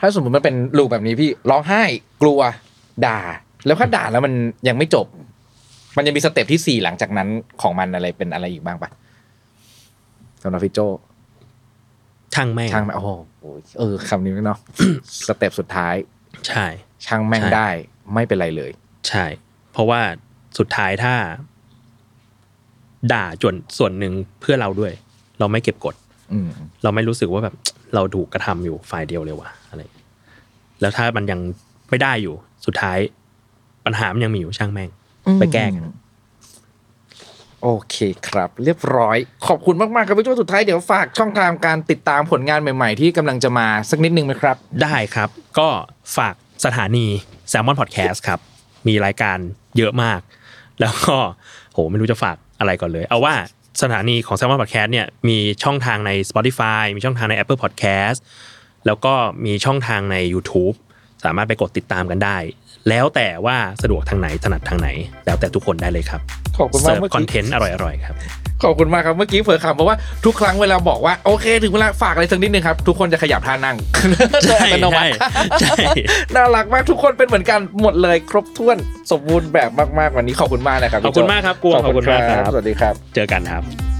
ถ้าสมมติมันเป็นลูกแบบนี้พี่ร้องไห้กลัวด่า แล้วถ้าด่าแล้วมันยังไม่จบ มันยังมีสเต็ปที่สี่หลังจากนั้นของมันอะไรเป็นอะไรอีกบ้างปะ สำหรับพี่โจช่างแม่งช่างแม่งโอ้โหเออคำนี้เนาะสเต็ปสุดท้าย ใช่ ช่างแม่งใช่ได้ไม่เป็นไรเลย ใช่ เพราะว่าสุดท้ายถ้า ด่าจนส่วนหนึ่งเพื่อเราด้วย เราไม่เก็บกดอืมเราไม่รู้สึกว่าแบบเราถูกกระทำอยู่ฝ่ายเดียวเลยว่ะอะไร แล้วถ้ามันยังไม่ได้อยู่ สุดท้ายปัญหามันยังมีอยู่ช่างแม่ง ไปแก้กัน โอเคครับ เรียบร้อย ขอบคุณมากๆครับพี่โจสุดท้ายเดี๋ยวฝากช่องทางการติดตามผลงานใหม่ ๆ ที่กำลังจะมาสักนิดนึงไหมครับ ได้ครับ ก็ฝากสถานี Salmon Podcast ครับ มีรายการเยอะมาก แล้วก็โหไม่รู้จะฝากอะไรก่อนเลย เอาว่าสถานีของ Salmon Podcast เนี่ยมีช่องทางใน Spotify มีช่องทางใน Apple Podcast แล้วก็มีช่องทางใน YouTube สามารถไปกดติดตามกันได้ แล้วแต่ว่าสะดวกทางไหนถนัดทางไหน แล้วแต่ทุกคนได้เลยครับขอบคุณมากเสิร์ฟเมื่อคอนกี้เทนต์อร่อยๆครับขอบคุณมากครับเมื่อกี้เผลอคำเพราะว่าทุกครั้งเวลาบอกว่าโอเค ถึงเวลาฝากอะไรสักนิดนึงครับ ทุกคนจะขยับท่านั่งใช่โดยอัตโนมัติใช่น่ารักมากทุกคนเป็นเหมือนกันหมดเลยครบถ้วนสมบูรณ์แบบมากๆวันนี้ขอบคุณมากนะครับขอบคุณมากครับกวงขอบคุณมากครับสวัสดีครับ เจอกันครับ